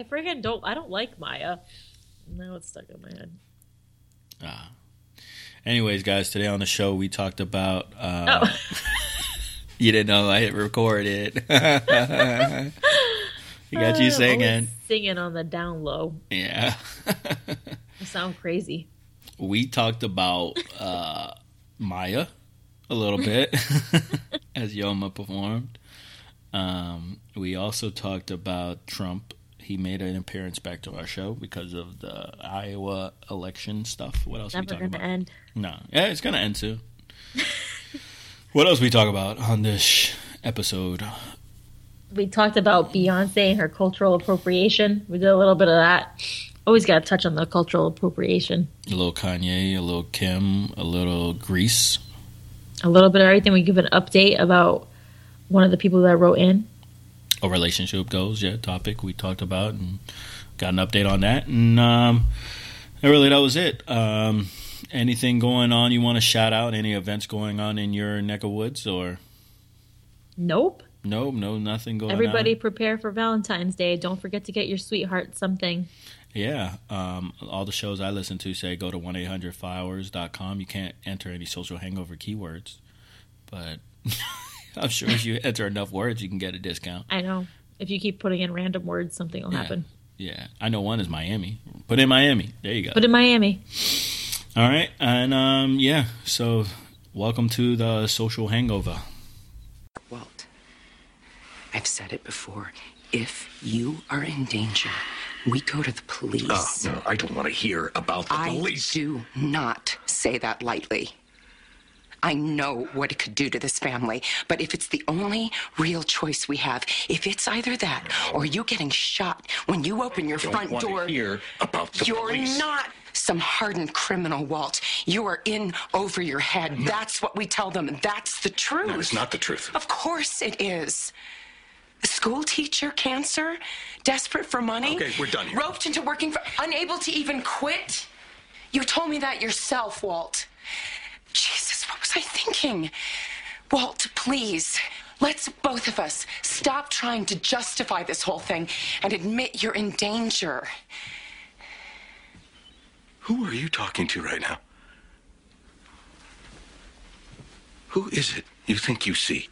I freaking don't. I don't like Maya. Now it's stuck in my head. Ah. Anyways, guys, today on the show we talked about. Uh, Oh. You didn't know I hit record it. you got you Uh, singing. Singing on the down low. Yeah. I sound crazy. we talked about uh, Maya a little bit as Yoma performed. Um, we also talked about Trump. He made an appearance back to our show because of the Iowa election stuff. What else we talking gonna about? end. No, yeah, it's gonna end soon. what else we talk about on this episode? We talked about Beyonce and her cultural appropriation. We did a little bit of that. Always got to touch on the cultural appropriation. A little Kanye, a little Kim, a little Grease. A little bit of everything. We give an update about one of the people that wrote in. A relationship goes, yeah, topic we talked about and got an update on that. And um, and really, that was it. Um, anything going on you want to shout out? Any events going on in your neck of woods? Or Nope. Nope, no, nothing going Everybody on? Everybody prepare for Valentine's Day. Don't forget to get your sweetheart something. Yeah, um, all the shows I listen to say go to 1 800 flowers.com. You can't enter any social hangover keywords, but I'm sure if you enter enough words, you can get a discount. I know. If you keep putting in random words, something will Yeah. happen. Yeah, I know one is Miami. Put in Miami. There you go. But in Miami, All right, and um, yeah, so welcome to the social hangover. Walt, I've said it before. If you are in danger, we go to the police. Oh, no, I don't want to hear about the I police. do not say that lightly. I know what it could do to this family, but if it's the only real choice we have, if it's either that or you getting shot when you open your don't front want door, to hear about the you're police. not some hardened criminal, Walt. You are in over your head. That's what we tell them. That's the truth. No, it's not the truth. Of course it is. A school teacher, cancer, desperate for money. Okay, we're done here. Roped into working for, unable to even quit. You told me that yourself, Walt. Jesus, what was I thinking? Walt, please. Let's both of us stop trying to justify this whole thing and admit you're in danger. Who are you talking to right now? Who is it you think you see?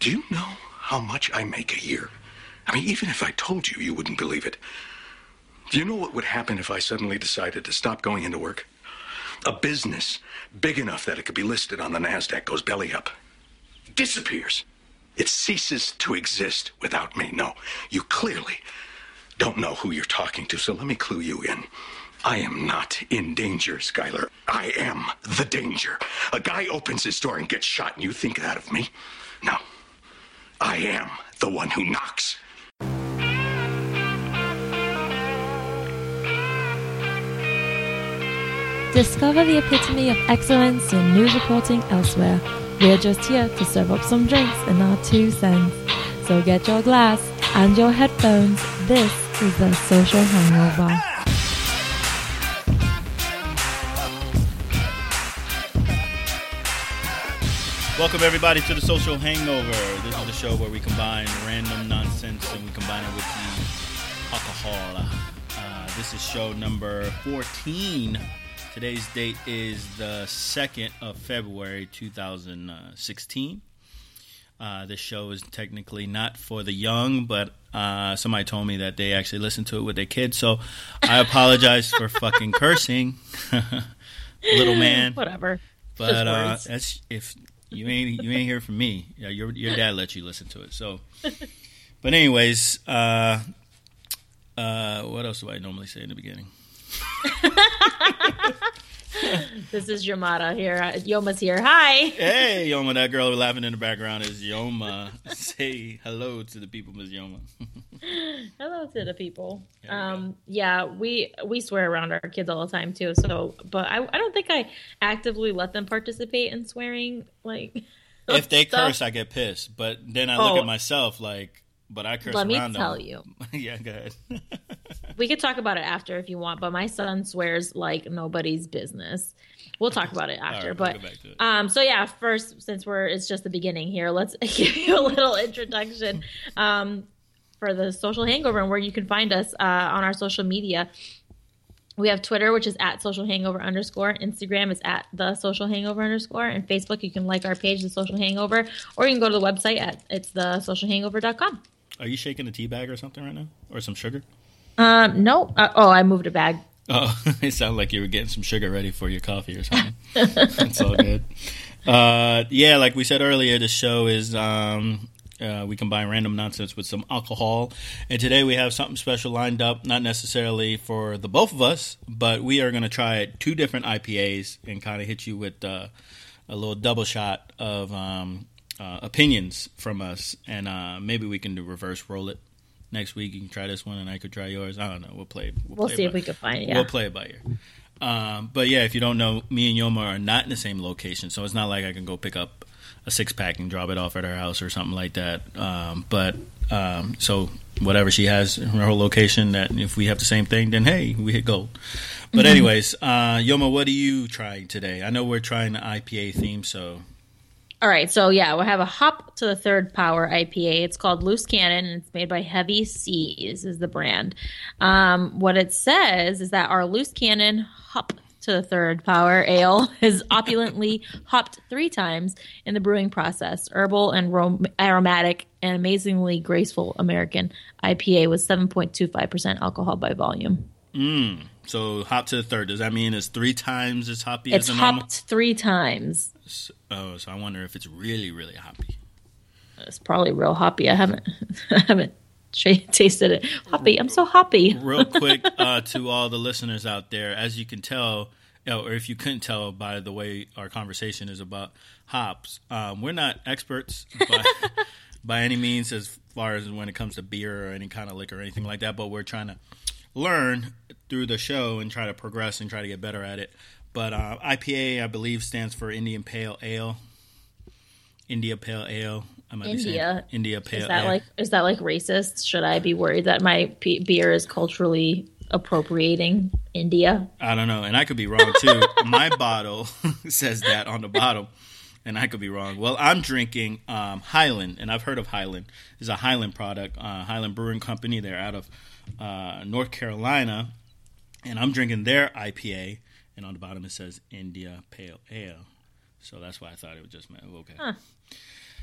Do you know how much I make a year? I mean, even if I told you, you wouldn't believe it. Do you know what would happen if I suddenly decided to stop going into work? A business big enough that it could be listed on the NASDAQ goes belly up, disappears. It ceases to exist without me. No, you clearly don't know who you're talking to, so let me clue you in. I am not in danger, Skyler. I am the danger. A guy opens his door and gets shot, and you think that of me? No. I am the one who knocks. Discover the epitome of excellence in news reporting elsewhere. We're just here to serve up some drinks and our two cents. So get your glass and your headphones. This is the Social Hangover. Welcome everybody to the Social Hangover. This is the show where we combine random nonsense and we combine it with the alcohol. Uh, this is show number 14. Today's date is the 2nd of February 2016. Uh, this show is technically not for the young, but uh, somebody told me that they actually listen to it with their kids. So I apologize for fucking cursing, little man. whatever. But uh, that's if you ain't you ain't hear from me. Yeah, your your dad let you listen to it. So, but anyways, uh, uh, what else do I normally say in the beginning? This is Yomada here. Yoma's here. Hi. Hey, Yoma, that girl laughing in the background is Yoma. Say hello to the people, Ms. Yoma. Hello to the people. Um, yeah, we we swear around our kids all the time too. So, but I I don't think I actively let them participate in swearing. Like, if they stuff. curse, I get pissed. But then I look Oh. at myself like, but I curse Let me tell them. you. yeah, go ahead. we could talk about it after if you want. But my son swears like nobody's business. We'll talk about it after. right, but it. um, so yeah, first since we're it's just the beginning here, let's give you a little introduction. Um, for the social hangover and where you can find us uh, on our social media. We have Twitter, which is at social hangover underscore. Instagram is at the social hangover underscore. And Facebook, you can like our page, the social hangover, or you can go to the website at it's the socialhangover.com. Are you shaking a tea bag or something right now, or some sugar? Um, no. Uh, oh, I moved a bag. Oh, it sounded like you were getting some sugar ready for your coffee or something. It's all good. Uh, yeah, like we said earlier, the show is um, uh, we combine random nonsense with some alcohol, and today we have something special lined up. Not necessarily for the both of us, but we are going to try two different IPAs and kind of hit you with uh, a little double shot of um, uh, opinions from us, and uh, maybe we can do reverse roll it next week. You can try this one, and I could try yours. I don't know. We'll play. We'll, We'll play see if by- we can find it. Yeah. We'll play it by ear. Um, but yeah, if you don't know, me and Yoma are not in the same location, so it's not like I can go pick up a six pack and drop it off at her house or something like that. Um, but um, so whatever she has in her whole location, that if we have the same thing, then hey, we hit gold. But anyways, uh, Yoma, what are you trying today? I know we're trying the IPA theme, so All right, so yeah, we have a hop to the third power IPA. It's called Loose Cannon, and it's made by Heavy Seas is the brand. Um, what it says is that our Loose Cannon hop to the third power ale is opulently hopped three times in the brewing process. Herbal and rom- aromatic and amazingly graceful American IPA with 7.25% alcohol by volume. so hop to the third. Does that mean it's three times as hoppy It's as a normal? It's hopped three times. Oh, so I wonder if it's really, really hoppy. It's probably real hoppy. I haven't, I haven't ch- tasted it. Hoppy. I'm so hoppy. real quick uh, to all the listeners out there, as you can tell, or if you couldn't tell by the way our conversation is about hops, um, we're not experts by, by any means as far as when it comes to beer or any kind of liquor or anything like that. But we're trying to learn through the show and try to progress and try to get better at it. But uh, IPA, I believe, stands for Indian Pale Ale. India Pale Ale. I might be saying India. India Pale Is that Ale. like is that like racist? Should I be worried that my p- beer is culturally appropriating India? I don't know, and I could be wrong too. My bottle says that on the bottom, and I could be wrong. Well, I'm drinking um, Highland, and I've heard of Highland. It's a Highland product, uh, Highland Brewing Company. They're out of uh, North Carolina, and I'm drinking their IPA, and on the bottom it says India Pale Ale. So that's why I thought it was just meant okay.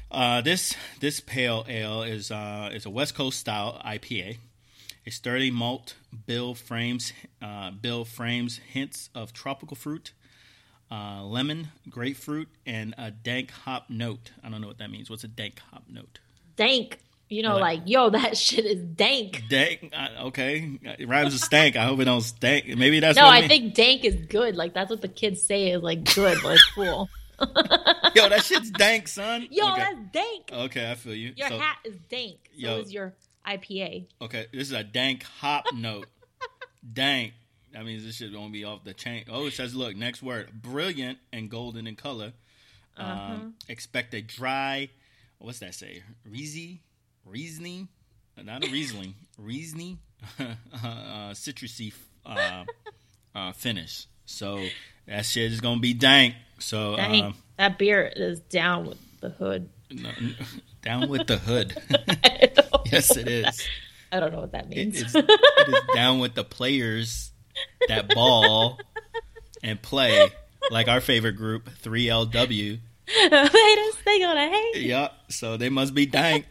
Uh, this this pale ale is uh, is a West Coast style IPA. A sturdy malt bill frames uh, bill frames hints of tropical fruit, uh, lemon, grapefruit, and a dank hop note. I don't know what that means. What's a dank hop note? Dank. You know, Like- like yo, that shit is dank. Dank. Okay, it rhymes with stank. I hope it don't stank. Maybe that's No, I means. think dank is good. Like that's what the kids say is like good, like cool. Yo, that shit's dank, son. Yo, okay. that's dank. okay, I feel you. Your So- hat is dank. So Yo. is your IPA. Okay, this is a dank hop note. dank. That means this shit won't be off the chain. Oh, it says, look, next word. Brilliant and golden in color. Um, Uh-huh. Expect a dry, what's that say? Reezy? Reasoning? Not a Riesling. Reasoning? uh, citrusy uh, uh, finish. So that shit is going to be dank. So Dank. um, that beer is down with the hood. no, down with the hood. yes, it is. I don't know what that means. it's, it is down with the players that ball and play like our favorite group 3LW. Haters, they gonna hate. Yup, so they must be dank.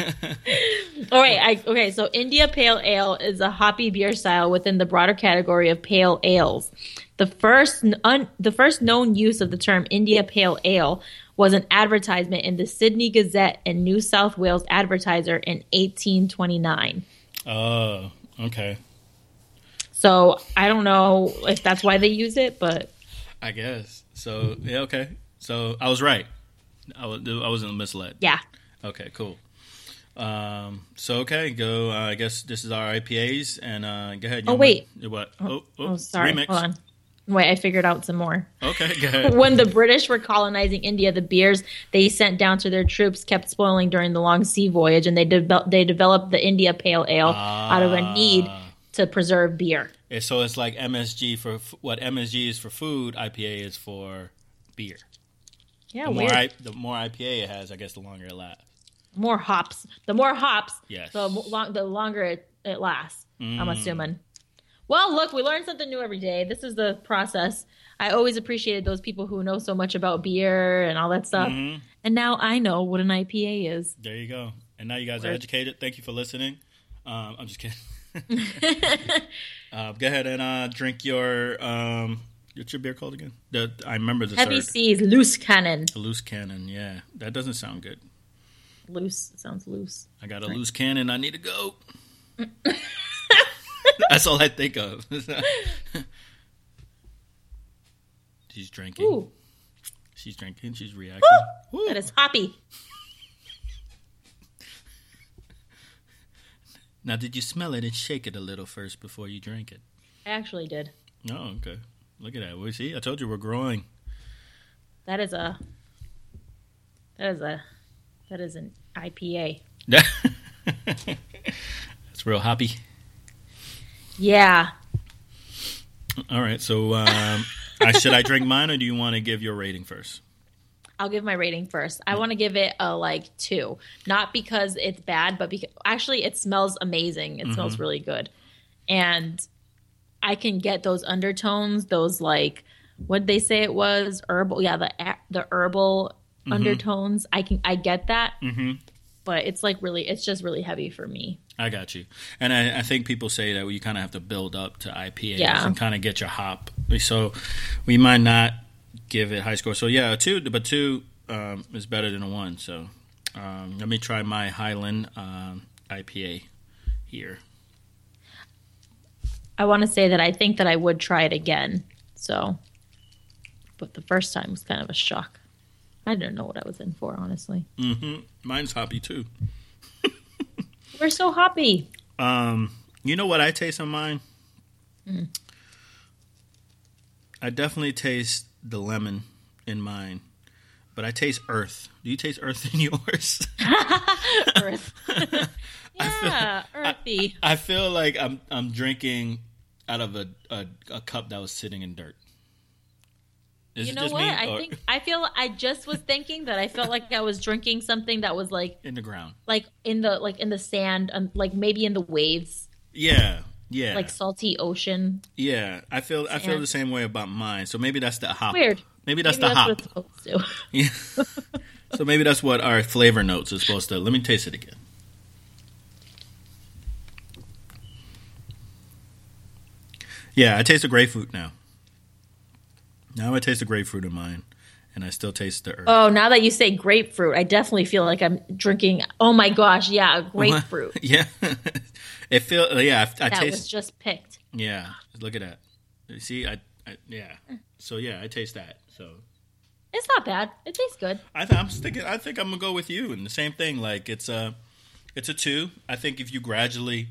All right, I, okay. So India Pale Ale is a hoppy beer style within the broader category of pale ales. The first un, the first known use of the term India Pale Ale was an advertisement in the Sydney Gazette and New South Wales Advertiser in 1829. Oh, okay. So I don't know if that's why they use it, but I guess. So, yeah, okay. So I was right. I, was, I wasn't misled. yeah. Okay, cool. Um, so, okay, go. Uh, I guess this is our IPAs. And uh, go ahead. Oh, wait. want- What? Oh, oh, Oh, sorry. Remix. Hold on. Wait, I figured out some more. Okay, go ahead. when the British were colonizing India, the beers they sent down to their troops kept spoiling during the long sea voyage, and they de- they developed the India Pale Ale out of a need Ah. to preserve beer. And so it's like MSG for f- what MSG is for food, IPA is for beer. Yeah, The more. I, the more IPA it has, I guess the longer it lasts. More hops. The more hops, Yes. the long, the longer it, it lasts. I'm Mm. assuming. Well, look, we learn something new every day. This is the process. I always appreciated those people who know so much about beer and all that stuff. Mhm. And now I know what an IPA is. There you go. And now you guys are educated. Thank you for listening. Um, I'm just kidding. uh, go ahead and uh, drink your um, what's your beer called again? The I remember the Heavy third. Seas, loose cannon. Loose cannon. Yeah, that doesn't sound good. Loose sounds loose. I got a loose cannon. I need to go. That's all I think of. She's drinking. Ooh, She's drinking. She's reacting. Woo! Woo. that is hoppy. Now, did you smell it and shake it a little first before you drink it? I actually did. Oh, okay. Look at that. We see. I told you we're growing. That is a. That is a. That is an IPA. It's real hoppy. Yeah. All right. So, um, I, should I drink mine, or do you want to give your rating first? I'll give my rating first. I want to give it a like two, not because it's bad, but because actually it smells amazing. It smells really good, and I can get those undertones, those like what did they say it was herbal. Yeah, the the herbal undertones. I can I get that, Mm-hmm. but it's like really, it's just really heavy for me. I got you. And I, I think people say that you kind of have to build up to IPAs Yeah. and kind of get your hop. So we might not give it high score. So yeah, a two, but two um, is better than a one. So um, let me try my Highland um, IPA here. I want to say that I think that I would try it again. So, but the first time was kind of a shock. I didn't know what I was in for, honestly. Mm-hmm. Mine's hoppy too. We're so hoppy. Um, you know what I taste on mine? Mm. I definitely taste the lemon in mine, but I taste earth. Do you taste earth in yours? Earth. yeah, earthy. I feel like I'm I'm drinking out of a a, a cup that was sitting in dirt. Is you know what? me, I oh. think I feel I just was thinking that I felt like I was drinking something that was like in the ground. like in the like in the sand and like maybe in the waves, Yeah, yeah, like salty ocean. yeah. I feel I feel the same way about mine. So maybe that's the hop. Weird. Maybe that's Maybe the hop. supposed to. Yeah. so maybe that's what our flavor notes is supposed to. Let me taste it again. Yeah, I taste the grapefruit now. Now I taste the grapefruit in mine, and I still taste the earth. Oh, now that you say grapefruit, I definitely feel like I'm drinking. Oh my gosh, yeah, grapefruit yeah, it feel yeah. I, I that taste was just picked. yeah. Look at that. See, I, I yeah. So yeah, I taste that. So It's not bad. It tastes good. I th- I'm sticking. I think I'm gonna go with you, and the same thing. Like it's a, it's a two. I think if you gradually,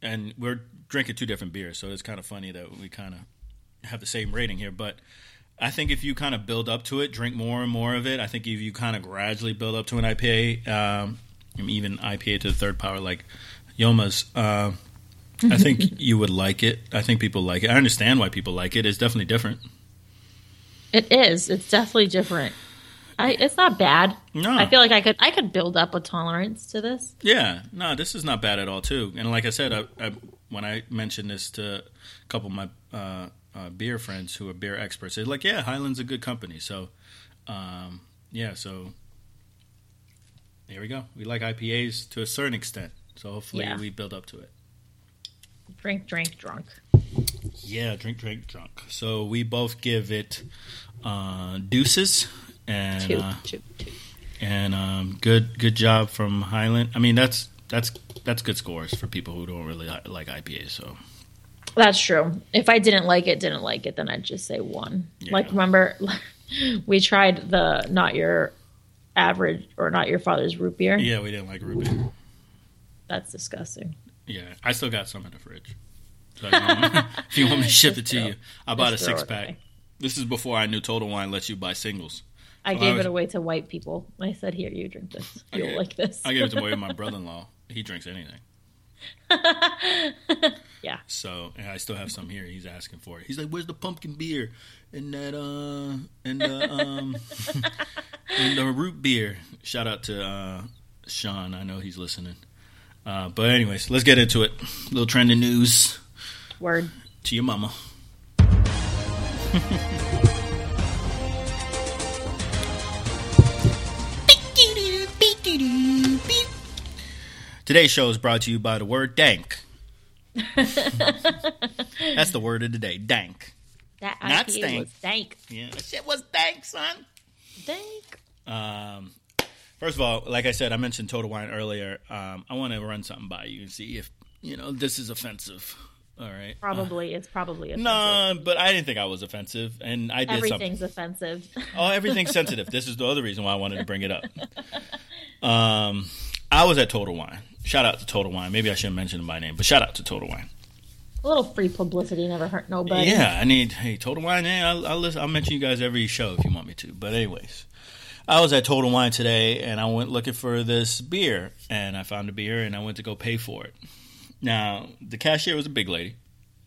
and we're drinking two different beers, so it's kind of funny that we kind of have the same rating here. But I think if you kind of build up to it, drink more and more of it. I think if you kind of gradually build up to an IPA, um, even IPA to the third power, like Yoma's. Uh, I think you would like it. I think people like it. I understand why people like it. It's definitely different. It is. It's definitely different. I. It's not bad. No, I feel like I could. I could build up a tolerance to this. Yeah, no, this is not bad at all, too. And like I said, I, I, when I mentioned this to a couple of my uh, uh, beer friends who are beer experts, they're like, "Yeah, Highland's a good company." So, um, yeah, so there we go. We like IPAs to a certain extent, so hopefully Yeah. we build up to it. Drink, drink, drunk. Yeah, drink, drink, drunk. So we both give it uh, deuces, and Two, uh, two, two. and um, good good job from Highland. I mean, that's that's that's good scores for people who don't really like IPAs. So That's true. If I didn't like it, didn't like it, then I'd just say one. Yeah. Like remember, we tried the not your average or not your father's root beer. yeah, we didn't like root beer. That's disgusting. Yeah, I still got some in the fridge. So if, you want me, if you want me to ship it to throw- you, I bought a six pack. away. This is before I knew Total Wine lets you buy singles. I So gave was- it away to white people. I said, "Here, you drink this. You'll Okay. like this." I gave it away to my brother in law. He drinks anything. Yeah. So and I still have some here. He's asking for it. He's like, "Where's the pumpkin beer and that uh and the um and the root beer?" Shout out to uh Sean. I know he's listening. Uh, but anyways, let's get into it. A little trending news Word. to your mama. Today's show is brought to you by the word dank. That's the word of the day, dank. That Not stank. was dank. Yeah, that shit was dank, son. Dank. Um, first of all, like I said, I mentioned Total Wine earlier. Um, I want to run something by you and see if you know this is offensive. All right. Probably. it's probably offensive. No, but I didn't think I was offensive, and I did something. Everything's something. offensive. Oh, everything's sensitive. This is the other reason why I wanted to bring it up. Um, I was at Total Wine. Shout out to Total Wine. Maybe I shouldn't mention them by name, but shout out to Total Wine. A little free publicity never hurt nobody. Yeah, I need. Hey, Total Wine. Yeah, I'll, I'll, listen, I'll mention you guys every show if you want me to. But anyways, I was at Total Wine today, and I went looking for this beer, and I found a beer, and I went to go pay for it. Now, the cashier was a big lady.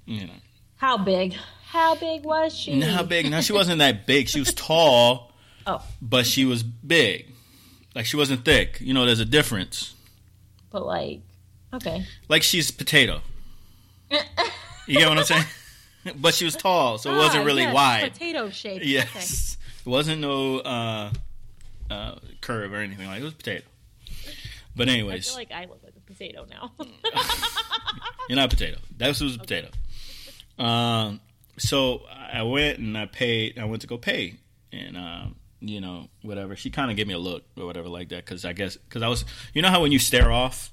You know, How big? How big was she? Now, how big? Now she wasn't that big. She was tall, Oh, but she was big. Like she wasn't thick. You know, there's a difference. But like, okay. Like she's potato. You get what I'm saying? But she was tall, so it wasn't Ah, really yes, wide. Potato shape. Yes. It wasn't no uh, uh, curve or anything like it. It was potato. But Okay. I anyways, feel like I look like a potato now. you're not a potato. That was, was a potato. Um, so I went and I paid. I went to go pay, and um, you know whatever. She kind of gave me a look or whatever like that because I guess because I was. You know how when you stare off,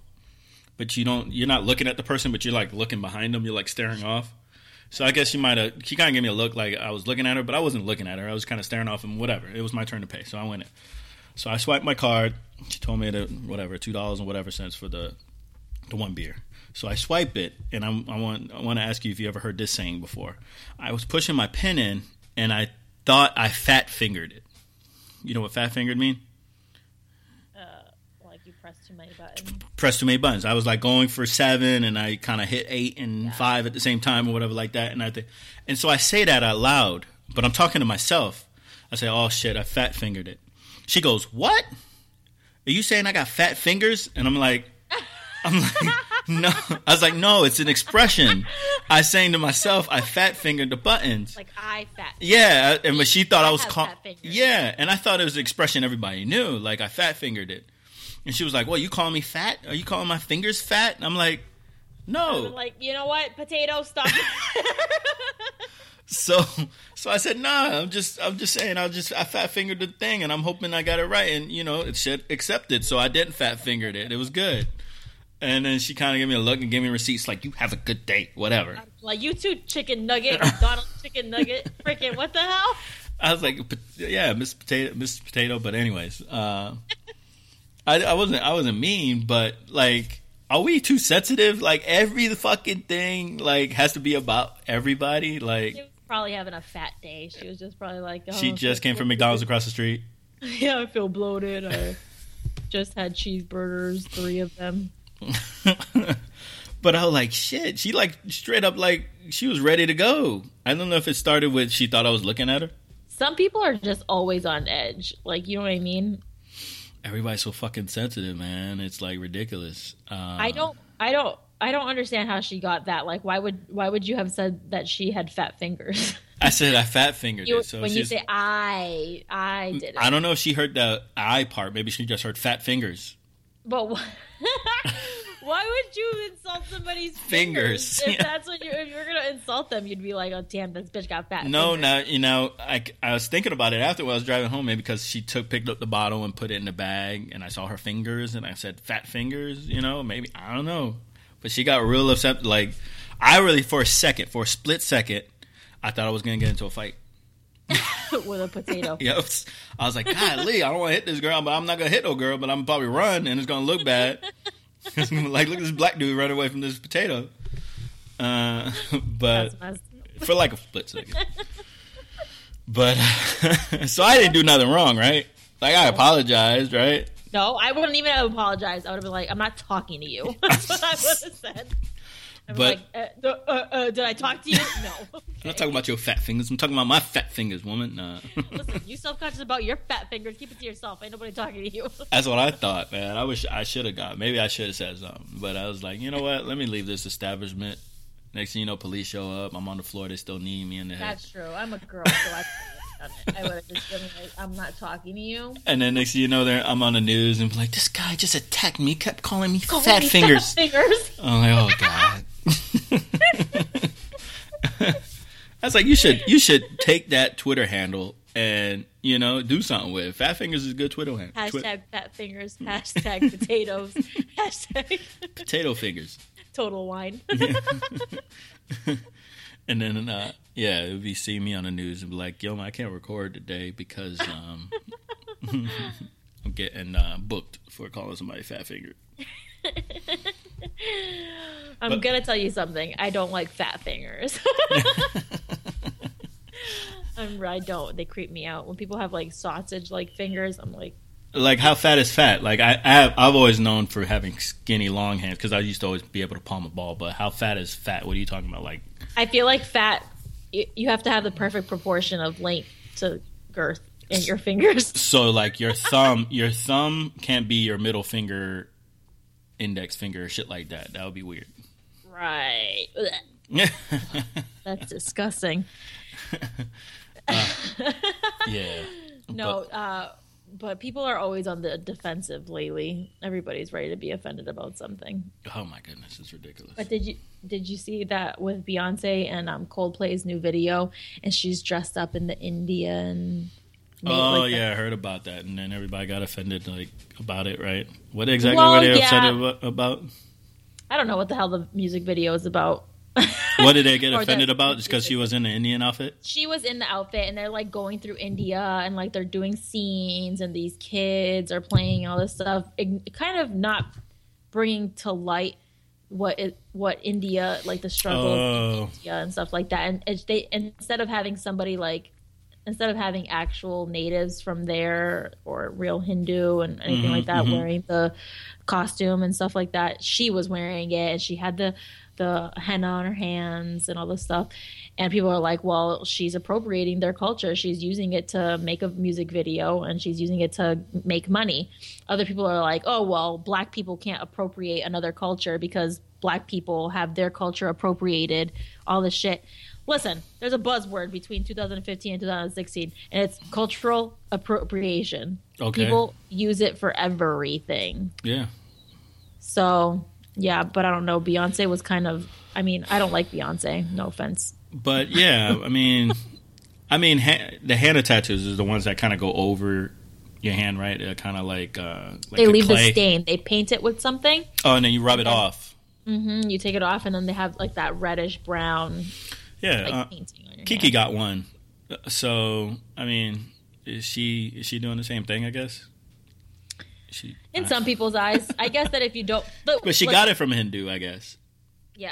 but you don't. You're not looking at the person, but you're like looking behind them. You're like staring off. So I guess she might have. She kind of gave me a look like I was looking at her, but I wasn't looking at her. I was kind of staring off and whatever. It was my turn to pay, so I went in. So I swiped my card. She told me to whatever two dollars and whatever cents for the the one beer. So I swipe it, and I'm, I want I want to ask you if you ever heard this saying before. I was pushing my pen in, and I thought I fat fingered it. You know what fat fingered mean? Uh, like you press too many buttons. Press too many buttons. I was like going for seven, and I kind of hit eight and five at the same time, or whatever like that. And I think, and so I say that out loud, but I'm talking to myself. I say, "Oh shit, I fat fingered it." She goes, "What? Are you saying I got fat fingers?" And I'm like, I'm like, no. I was like, no, it's an expression. I saying to myself, I fat fingered the buttons. Like I fat. Yeah, and but she thought I was have call-. Yeah, and I thought it was an expression everybody knew. Like I fat fingered it, and she was like, "Well, you calling me fat? Are you calling my fingers fat?" And I'm like, "No." I'm like, you know what? Potato stop. So, so I said, "Nah, I'm just, I'm just saying, I just, I fat fingered the thing, and I'm hoping I got it right, and you know, it said accepted, so I didn't fat fingered it. It was good." And then she kind of gave me a look and gave me receipts, like, "You have a good day, whatever." like you two chicken nugget, McDonald's chicken nugget. Freaking what the hell? I was like, yeah, Miss Potato, Miss Potato. But anyways, uh, I, I wasn't, I wasn't mean, but like, are we too sensitive? Like every fucking thing, like, has to be about everybody. Like, She was probably having a fat day. She was just probably like, oh, she just came from. McDonald's across the street. Yeah, I feel bloated. I just had cheeseburgers, three of them. but I was like, shit. She like straight up like she was ready to go. I don't know if it started with she thought I was looking at her. Some people are just always on edge. Like, you know what I mean? Everybody's so fucking sensitive, man. It's like ridiculous. Uh, I don't, I don't, I don't understand how she got that. Like, why would, why would you have said that she had fat fingers? I said I fat fingered You, it. So when you say I, I did it. I don't know if she heard the I part. Maybe she just heard fat fingers. But wh- why would you insult somebody's Fingers, fingers? If yeah. that's what you if you're gonna insult them, you'd be like, "Oh, damn, this bitch got fat." No, fingers. now you know. I, I was thinking about it after I was driving home, maybe because she took picked up the bottle and put it in the bag, and I saw her fingers, and I said fat fingers. You know, maybe I don't know, but she got real upset. Like I really, for a second, for a split second, I thought I was gonna get into a fight. with a potato. Yep. I was like, God, Lee, I don't want to hit this girl, but I'm not gonna hit no girl, but I'm probably run, and it's gonna look bad. like, look at this black dude run away from this potato. Uh, but for like a split second. But so I didn't do nothing wrong, right? Like I apologized, right? No, I wouldn't even have apologized. I would have been like, "I'm not talking to you." That's what I would have said. I'm But- like, uh, uh, uh, "Did I talk to you?" No. I'm not talking about your fat fingers. I'm talking about my fat fingers, woman. Nah. Listen, you self conscious about your fat fingers. Keep it to yourself. Ain't nobody talking to you. That's what I thought, man. I wish I should have got. Maybe I should have said something, but I was like, you know what? Let me leave this establishment. Next thing you know, police show up. I'm on the floor. They still need me in the head. That's true. I'm a girl, so I. I would have just been like, I'm not talking to you. And then next thing you know, there I'm on the news and be like, this guy just attacked me. Kept calling me fat me fingers. Fat fingers. I'm like, oh god. I was like, you should you should take that Twitter handle and you know do something with. it. Fat fingers is a good Twitter handle. Twi- Hashtag fat fingers. Hashtag potatoes. Hashtag potato fingers. total wine. And then, uh, yeah, it would be see me on the news and be like, "Yo, I can't record today because um, I'm getting uh, booked for calling somebody fat finger." I'm But- gonna tell you something. I don't like fat fingers. I'm, I don't. They creep me out. When people have like sausage like fingers, I'm like, Like, how fat is fat? Like, I, I have, I've always known for having skinny, long hands because I used to always be able to palm a ball. But how fat is fat? What are you talking about? Like, I feel like fat. You, you have to have the perfect proportion of length to girth in your fingers. so, like your thumb, your thumb can't be your middle finger, index finger, shit like that. That would be weird. right. Yeah, That's disgusting. yeah. No, uh, but people are always on the defensive lately. Everybody's ready to be offended about something. Oh my goodness, it's ridiculous. But did you did you see that with Beyonce and um, Coldplay's new video, and she's dressed up in the Indian? Oh like the- yeah, I heard about that, and then everybody got offended like about it, right? What exactly Well, were they yeah. upset about? I don't know what the hell the music video is about. What did they get Or the- offended about? Just because she was in the Indian outfit? she was in the outfit and they're like going through India and like they're doing scenes and these kids are playing all this stuff, Ig- kind of not bringing to light what it, what India like the struggle of Oh, India and stuff like that. And it's they instead of having somebody like instead of having actual natives from there or real Hindu and anything like mm-hmm, that mm-hmm. wearing the costume and stuff like that, she was wearing it and she had the the henna on her hands and all this stuff. And people are like, well, she's appropriating their culture. She's using it to make a music video and she's using it to make money. Other people are like, oh, well, black people can't appropriate another culture because black people have their culture appropriated, all this shit. Listen, there's a buzzword between 2015 and 2016, and it's cultural appropriation. Okay. People use it for everything. yeah. So, yeah, but I don't know. Beyonce was kind of, I mean, I don't like Beyonce. No offense. But yeah, I mean, I mean, ha- the henna tattoos is the ones that kind of go over your hand, right? They're kind of like, uh, like they leave the stain. They paint it with something. Oh, and then you rub it off. Mm-hmm. You take it off, and then they have like that reddish brown Yeah. like uh, painting on your Kiki hand. got one. So I mean, is she is she doing the same thing? I guess. She In some people's eyes, I guess that if you don't, but she got it from a Hindu, I guess. Yeah.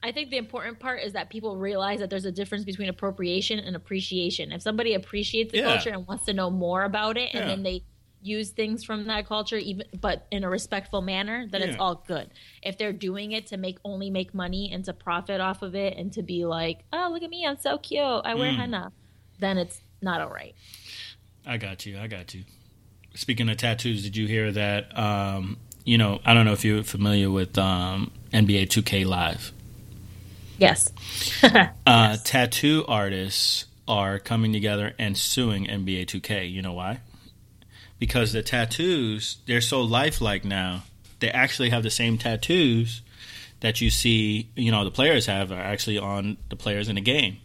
I think the important part is that people realize that there's a difference between appropriation and appreciation. If somebody appreciates the Yeah. culture and wants to know more about it, and Yeah. then they use things from that culture, even but in a respectful manner, then it's all good. If they're doing it to make only make money and to profit off of it and to be like, oh look at me, I'm so cute, I wear Mm. henna, then it's not all right. I got you. I got you. Speaking of tattoos, did you hear that? Um, you know, I don't know if you're familiar with um, NBA 2K Live. Yes. Uh, Tattoo artists are coming together and suing NBA 2K. You know why? Because the tattoos, they're so lifelike now. They actually have the same tattoos that you see, you know, the players have are actually on the players in the game.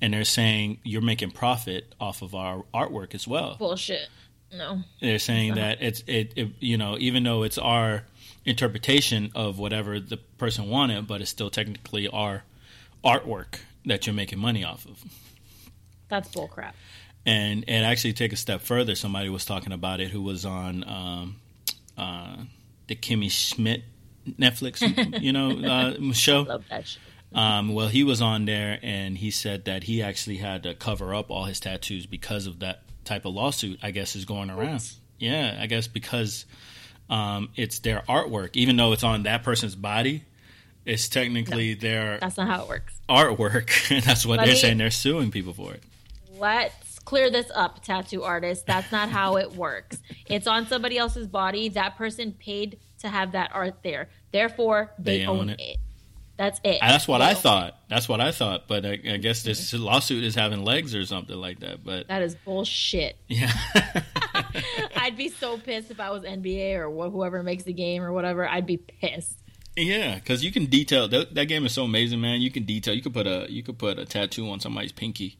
And they're saying you're making profit off of our artwork as well. Bullshit. No. They're saying that it's it, it you know even though it's our interpretation of whatever the person wanted, but it's still technically our artwork that you're making money off of. That's bullcrap. And and actually take a step further, somebody was talking about it who was on um, uh, the Kimmy Schmidt Netflix you know uh, show. Love that shit. Um, well, he was on there and he said that he actually had to cover up all his tattoos because of that type of lawsuit. I guess is going around. Yeah, I guess because um, it's their artwork, even though it's on that person's body. It's technically their That's not how it works. artwork, and that's what they're saying. They're suing people for it. Let's clear this up, tattoo artist. That's not how it works. It's on somebody else's body. That person paid to have that art there. Therefore, they, They own, own it. it. That's it. That's what They I own it. thought. That's what I thought. But I, I guess this lawsuit is having legs or something like that. But That is bullshit. yeah, I'd be so pissed if I was NBA or wh- whoever makes the game or whatever. I'd be pissed. yeah, because you can detail that, that game is so amazing, man. You can detail. You could put a you could put a tattoo on somebody's pinky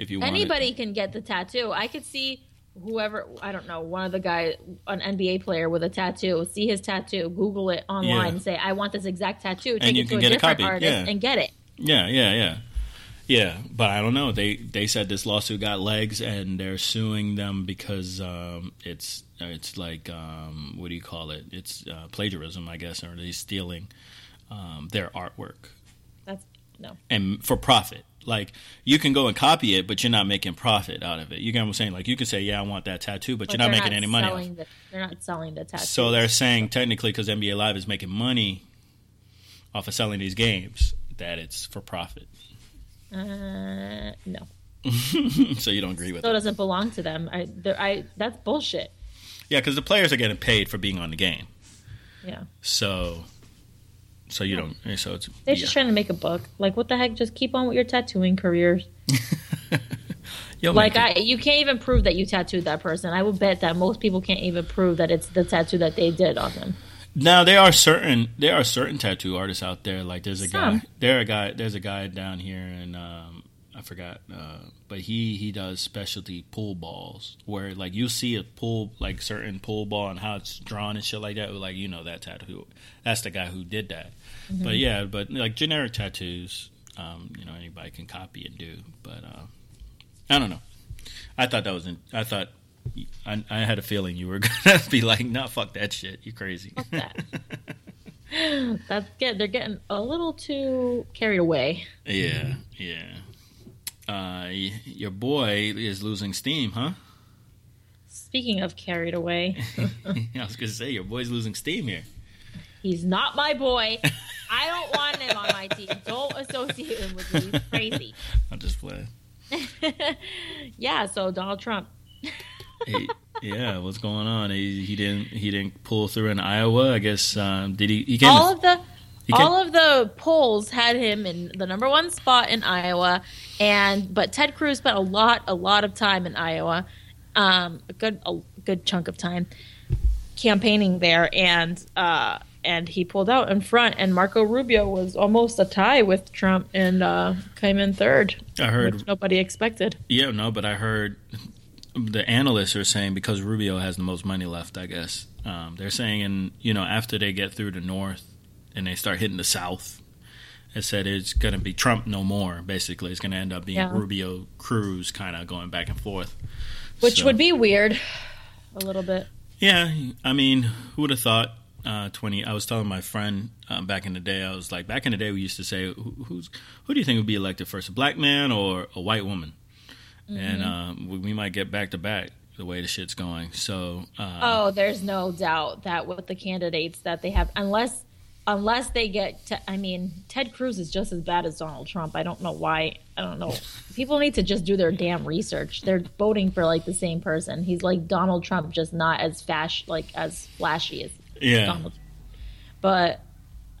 if you want. Anybody can get the tattoo. I could see whoever I don't know one of the guys, an NBA player with a tattoo, see his tattoo, Google it online, Yeah. and say, "I want this exact tattoo." And Take you it to can a get a different copy, artist yeah. and get it. Yeah, yeah, yeah. Yeah, but I don't know. They they said this lawsuit got legs, and they're suing them because um, it's it's like um, what do you call it? It's uh, plagiarism, I guess, or they're stealing um, their artwork That's no. and for profit. Like you can go and copy it, but you're not making profit out of it. You get what I'm saying? Like you can say, "Yeah, I want that tattoo," but, But you're not making any money. The, they're not selling the tattoo. So they're saying technically, because NBA Live is making money off of selling these games, that it's for profit. uh, no. so you don't agree with that. So it it? doesn't belong to them. I, I that's bullshit. Yeah, because the players are getting paid for being on the game. Yeah. So, so you don't. So it's They're yeah. just trying to make a buck. Like, what the heck? Just keep on with your tattooing careers. Like. I, you can't even prove that you tattooed that person. I will bet that most people can't even prove that it's the tattoo that they did on them. now there are certain there are certain tattoo artists out there. Like there's a Some. guy there a guy there's a guy down here and um, I forgot, uh, but he he does specialty pool balls where like you see a pool like certain pool ball and how it's drawn and shit like that. Like you know that tattoo. That's the guy who did that. But yeah, but like generic tattoos, um, you know anybody can copy and do. But uh, I don't know. I thought that was. In, I thought. I, I had a feeling you were gonna be like, "Nah, fuck that shit. You crazy." that. That's good. they're getting a little too carried away. yeah, yeah. Uh, y- your boy is losing steam, huh? Speaking of carried away, I was gonna say your boy's losing steam here. he's not my boy. I don't want him on my team. Don't associate him with me. He's crazy. I'm just playing. Yeah, so Donald Trump. He, yeah, what's going on? He, he didn't he didn't pull through in Iowa. I guess um, did he? He came. all of the all of the polls had him in the number one spot in Iowa, and but Ted Cruz spent a lot a lot of time in Iowa, um, a good a good chunk of time campaigning there, and uh, and he pulled out in front, and Marco Rubio was almost a tie with Trump, and uh, came in third, I heard which nobody expected. Yeah, no, but I heard the analysts are saying because Rubio has the most money left. I guess um, they're saying, and you know, after they get through the North and they start hitting the South, it said it's going to be Trump no more. Basically, it's going to end up being Yeah. Rubio Cruz kind of going back and forth, Which So- would be weird, a little bit. Yeah, I mean, who would have thought? Uh, Twenty. I was telling my friend um, back in the day. I was like, back in the day, we used to say, who, "Who's who do you think would be elected first, a black man or a white woman?" And um, we, we might get back to back the way the shit's going. So, uh, Oh, there's no doubt that with the candidates that they have, unless unless they get to, I mean, Ted Cruz is just as bad as Donald Trump. I don't know why. I don't know. People need to just do their damn research. They're voting for like the same person. He's like Donald Trump, just not as fast, like as flashy as yeah, Donald. But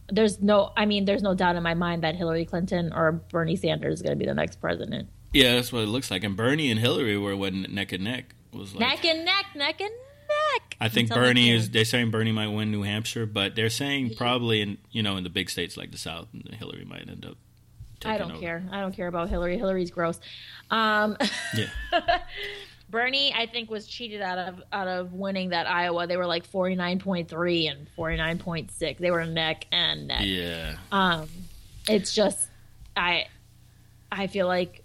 there's no, I mean, there's no doubt in my mind that Hillary Clinton or Bernie Sanders is going to be the next president. yeah, that's what it looks like. And Bernie and Hillary were what neck and neck. Was like, neck and neck, neck and neck. I think Until Bernie is. They're saying Bernie might win New Hampshire, but they're saying probably in you know in the big states like the South, Hillary might end up. I don't over. care. I don't care about Hillary. Hillary's gross. Um, Yeah. Bernie, I think, was cheated out of out of winning that Iowa. They were like forty nine point three and forty nine point six. They were neck and neck. Yeah. Um, it's just I I feel like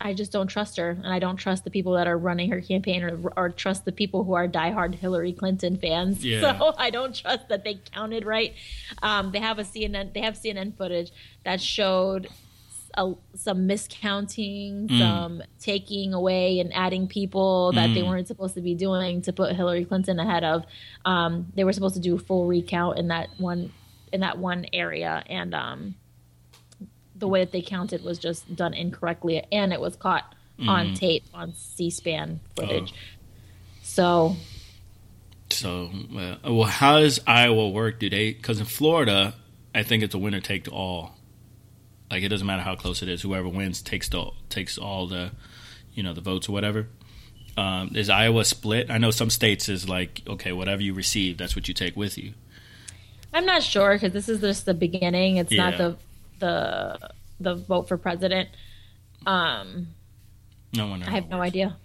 I just don't trust her, and I don't trust the people that are running her campaign, or, or trust the people who are diehard Hillary Clinton fans. Yeah. So I don't trust that they counted right. Um, they have a CNN, they have CNN footage that showed a, some miscounting, Mm. some taking away and adding people that Mm. they weren't supposed to be doing to put Hillary Clinton ahead of. Um, they were supposed to do a full recount in that one in that one area, and um, the way that they counted was just done incorrectly, and it was caught on tape on C-SPAN footage. So So, uh, well, how does Iowa work? Do they? Because in Florida, I think it's a winner take all. Like it doesn't matter how close it is. Whoever wins takes the takes all the, you know, the votes or whatever. Um, is Iowa split? I know some states is like okay, whatever you receive, that's what you take with you. I'm not sure because this is just the beginning. It's not the the the vote for president. Um, No one. I have no idea.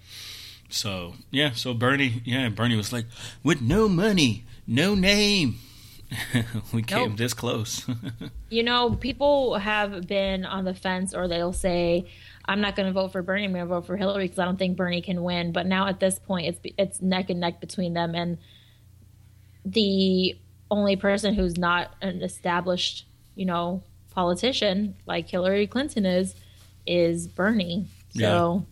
So yeah, so Bernie, yeah, Bernie was like, with no money, no name, we came Nope. this close. You know, people have been on the fence, or they'll say, "I'm not going to vote for Bernie. I'm going to vote for Hillary because I don't think Bernie can win." But now at this point, it's it's neck and neck between them, and the only person who's not an established, you know, politician like Hillary Clinton is, is Bernie. So.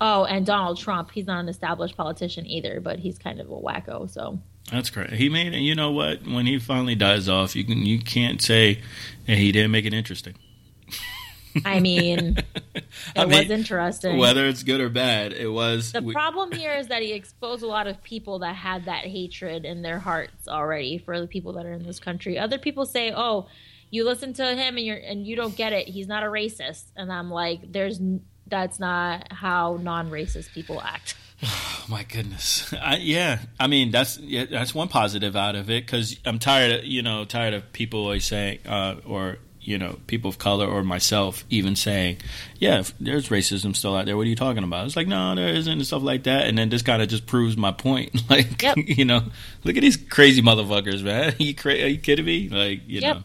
Oh, and Donald Trump. He's not an established politician either, but he's kind of a wacko. So That's correct. He made it. You know what? When he finally dies off, you can you can't say that he didn't make it interesting. I mean, it I was interesting. Whether it's good or bad, it was. The we- problem here is that he exposed a lot of people that had that hatred in their hearts already for the people that are in this country. Other people say, "Oh, you listen to him and you're and you don't get it. He's not a racist." And I'm like, "There's that's not how non-racist people act." Oh my goodness. I, yeah, I mean that's yeah, that's one positive out of it because I'm tired of you know tired of people always saying uh, or you know people of color or myself even saying, yeah, there's racism still out there. What are you talking about? It's like no, there isn't and stuff like that. And then this kind of just proves my point. Like Yep. you know, look at these crazy motherfuckers, man. you cra- are you kidding me? Like you Yep. know.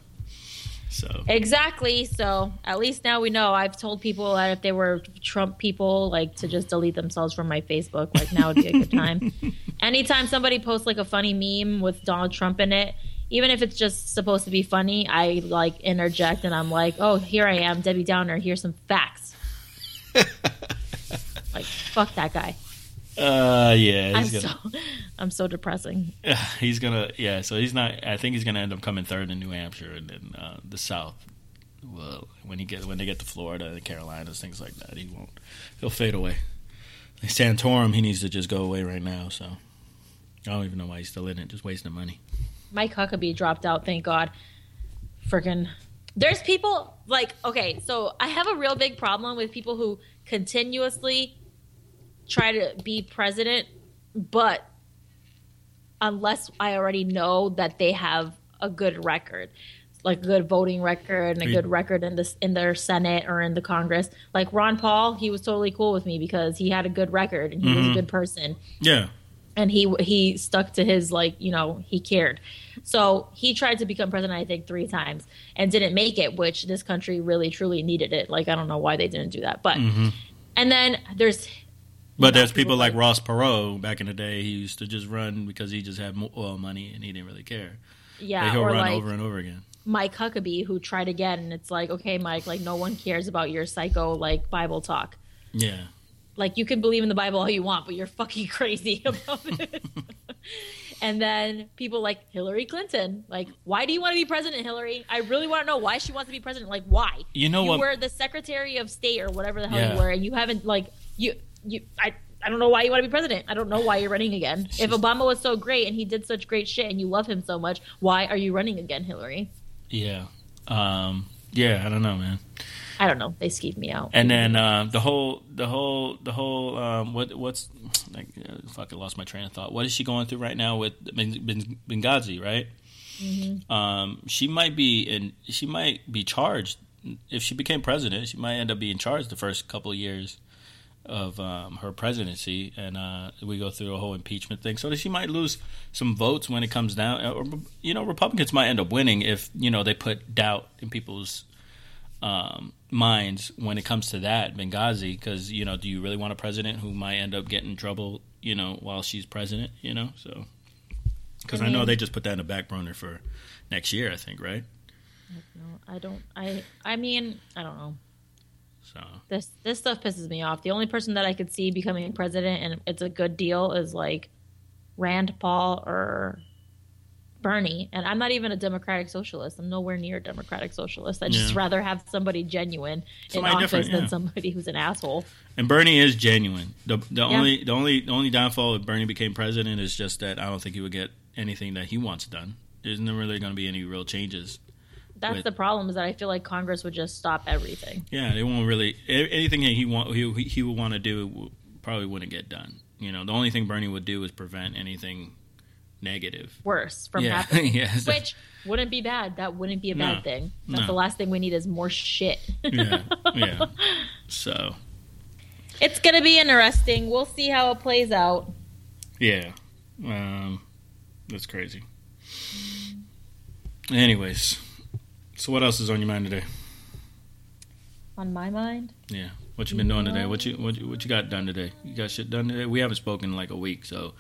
So Exactly. So at least now we know. I've told people that if they were Trump people, like to just delete themselves from my Facebook. Like now would be a good time. Anytime somebody posts like a funny meme with Donald Trump in it, even if it's just supposed to be funny, I like interject and I'm like, "Oh, here I am, Debbie Downer. Here's some facts." like fuck that guy. Uh yeah, I'm so gonna I'm so depressing. he's gonna yeah. So he's not. I think he's gonna end up coming third in New Hampshire and then uh, the South. Well, when he get when they get to Florida and the Carolinas, things like that, he won't. He'll fade away. Santorum, he needs to just go away right now. So I don't even know why he's still in it, just wasting money. Mike Huckabee dropped out, thank God. Freaking. There's people like, okay, so I have a real big problem with people who continuously try to be president, but unless I already know that they have a good record, like a good voting record and a good record in this in their Senate or in the Congress. Like Ron Paul, he was totally cool with me because he had a good record and he was a mm-hmm. good person. Yeah, and he he stuck to his like you know he cared. So he tried to become president i think three times and didn't make it which this country really truly needed it. Like i don't know why they didn't do that but mm-hmm. and then there's but there's people people like Ross Perot back in the day. He used to just run because he just had oil money and he didn't really care. yeah he'll or run like over and over again. mike huckabee who tried again and it's like okay mike like no one cares about your psycho like bible talk Yeah, like you can believe in the bible all you want but you're fucking crazy about it and then people like hillary clinton like why do you want to be president hillary i really want to know why she wants to be president like why You know you what- were the secretary of state or whatever the hell Yeah. you were and you haven't like you you i I don't know why you want to be president. I don't know why you're running again. If Obama was so great and he did such great shit and you love him so much, why are you running again, Hillary? yeah, um, yeah. I don't know, man. I don't know. They skeeved me out. And then uh, the whole, the whole, the whole. Um, what, what's like? Uh, fuck, I lost my train of thought. What is she going through right now with Ben- Ben- Benghazi? Right. Um, she might be in. She might be charged if she became president. She might end up being charged the first couple of years of um, her presidency, and uh, we go through a whole impeachment thing. So she might lose some votes when it comes down. Or you know, Republicans might end up winning if you know they put doubt in people's um, minds when it comes to that Benghazi, because you know, do you really want a president who might end up getting in trouble, you know, while she's president, you know? So, because I, know they just put that in the back burner for next year, I think, right? I don't. I. I mean, I don't know. So This this stuff pisses me off. The only person that I could see becoming president and it's a good deal is like Rand Paul or Bernie. And I'm not even a democratic socialist. I'm nowhere near a democratic socialist. I just Yeah. rather have somebody genuine Somebody in office different, than somebody who's an asshole. and Bernie is genuine. The the only the only the only downfall if Bernie became president is just that I don't think he would get anything that he wants done. There's never really going to be any real changes. That's With- the problem is that I feel like Congress would just stop everything. Yeah, they won't really anything he want he he would want to do probably wouldn't get done. You know, the only thing Bernie would do is prevent anything negative. Worse from yeah, happening. yeah, Which wouldn't be bad. That wouldn't be a No. bad thing. That's No. the last thing we need is more shit. yeah, yeah. So it's gonna be interesting. We'll see how it plays out. yeah, um, that's crazy. Anyways, so what else is on your mind today? On my mind, Yeah, what you been doing today? What you what you, what you got done today? You got shit done today? We haven't spoken in like a week, so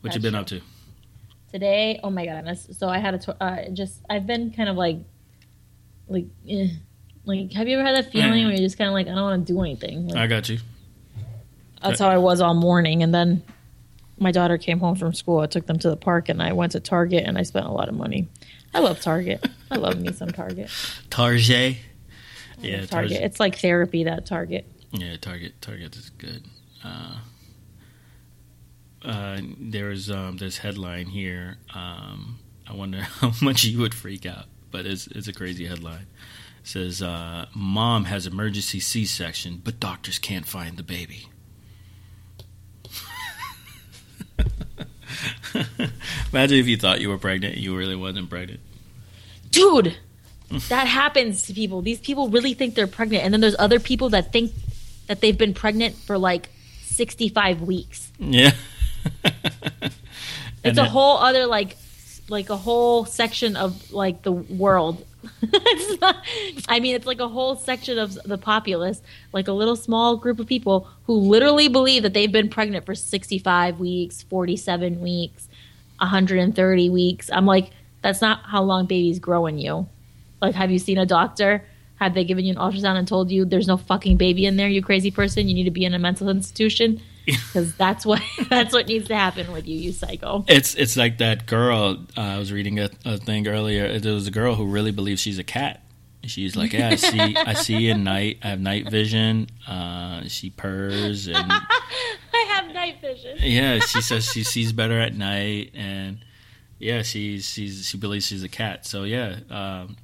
what you been shit. up to? today, oh my goodness! So I had a tw- uh, just I've been kind of like, like, eh. like have you ever had that feeling where you're just kind of like I don't want to do anything? Like, I got you. That's how I was all morning. And then my daughter came home from school. I took them to the park and I went to Target and I spent a lot of money. I love Target. I love me some Target. Target. Yeah, Target. Target. It's like therapy, that Target. Yeah, Target. Target is good. Uh, uh, there's um, this headline here. Um, I wonder how much you would freak out, but it's it's a crazy headline. It says uh, mom has emergency C-section, but doctors can't find the baby. Imagine if you thought you were pregnant, and you really wasn't pregnant. Dude, that happens to people. These people really think they're pregnant. And then there's other people that think that they've been pregnant for like 65 weeks. Yeah. It's a whole other like like a whole section of like the world. not, I mean, it's like a whole section of the populace, like a little small group of people who literally believe that they've been pregnant for 65 weeks, 47 weeks, 130 weeks. I'm like, that's not how long babies grow in you. Like, have you seen a doctor? Have they given you an ultrasound and told you there's no fucking baby in there, you crazy person? You need to be in a mental institution because that's what that's what needs to happen with you, you psycho. It's it's like that girl. Uh, I was reading a, a thing earlier. There was a girl who really believes she's a cat. She's like, yeah, I see, I see in night. I have night vision. Uh, she purrs, and I have night vision. yeah, she says she sees better at night, and yeah, she's she's she believes she's a cat. So yeah, um,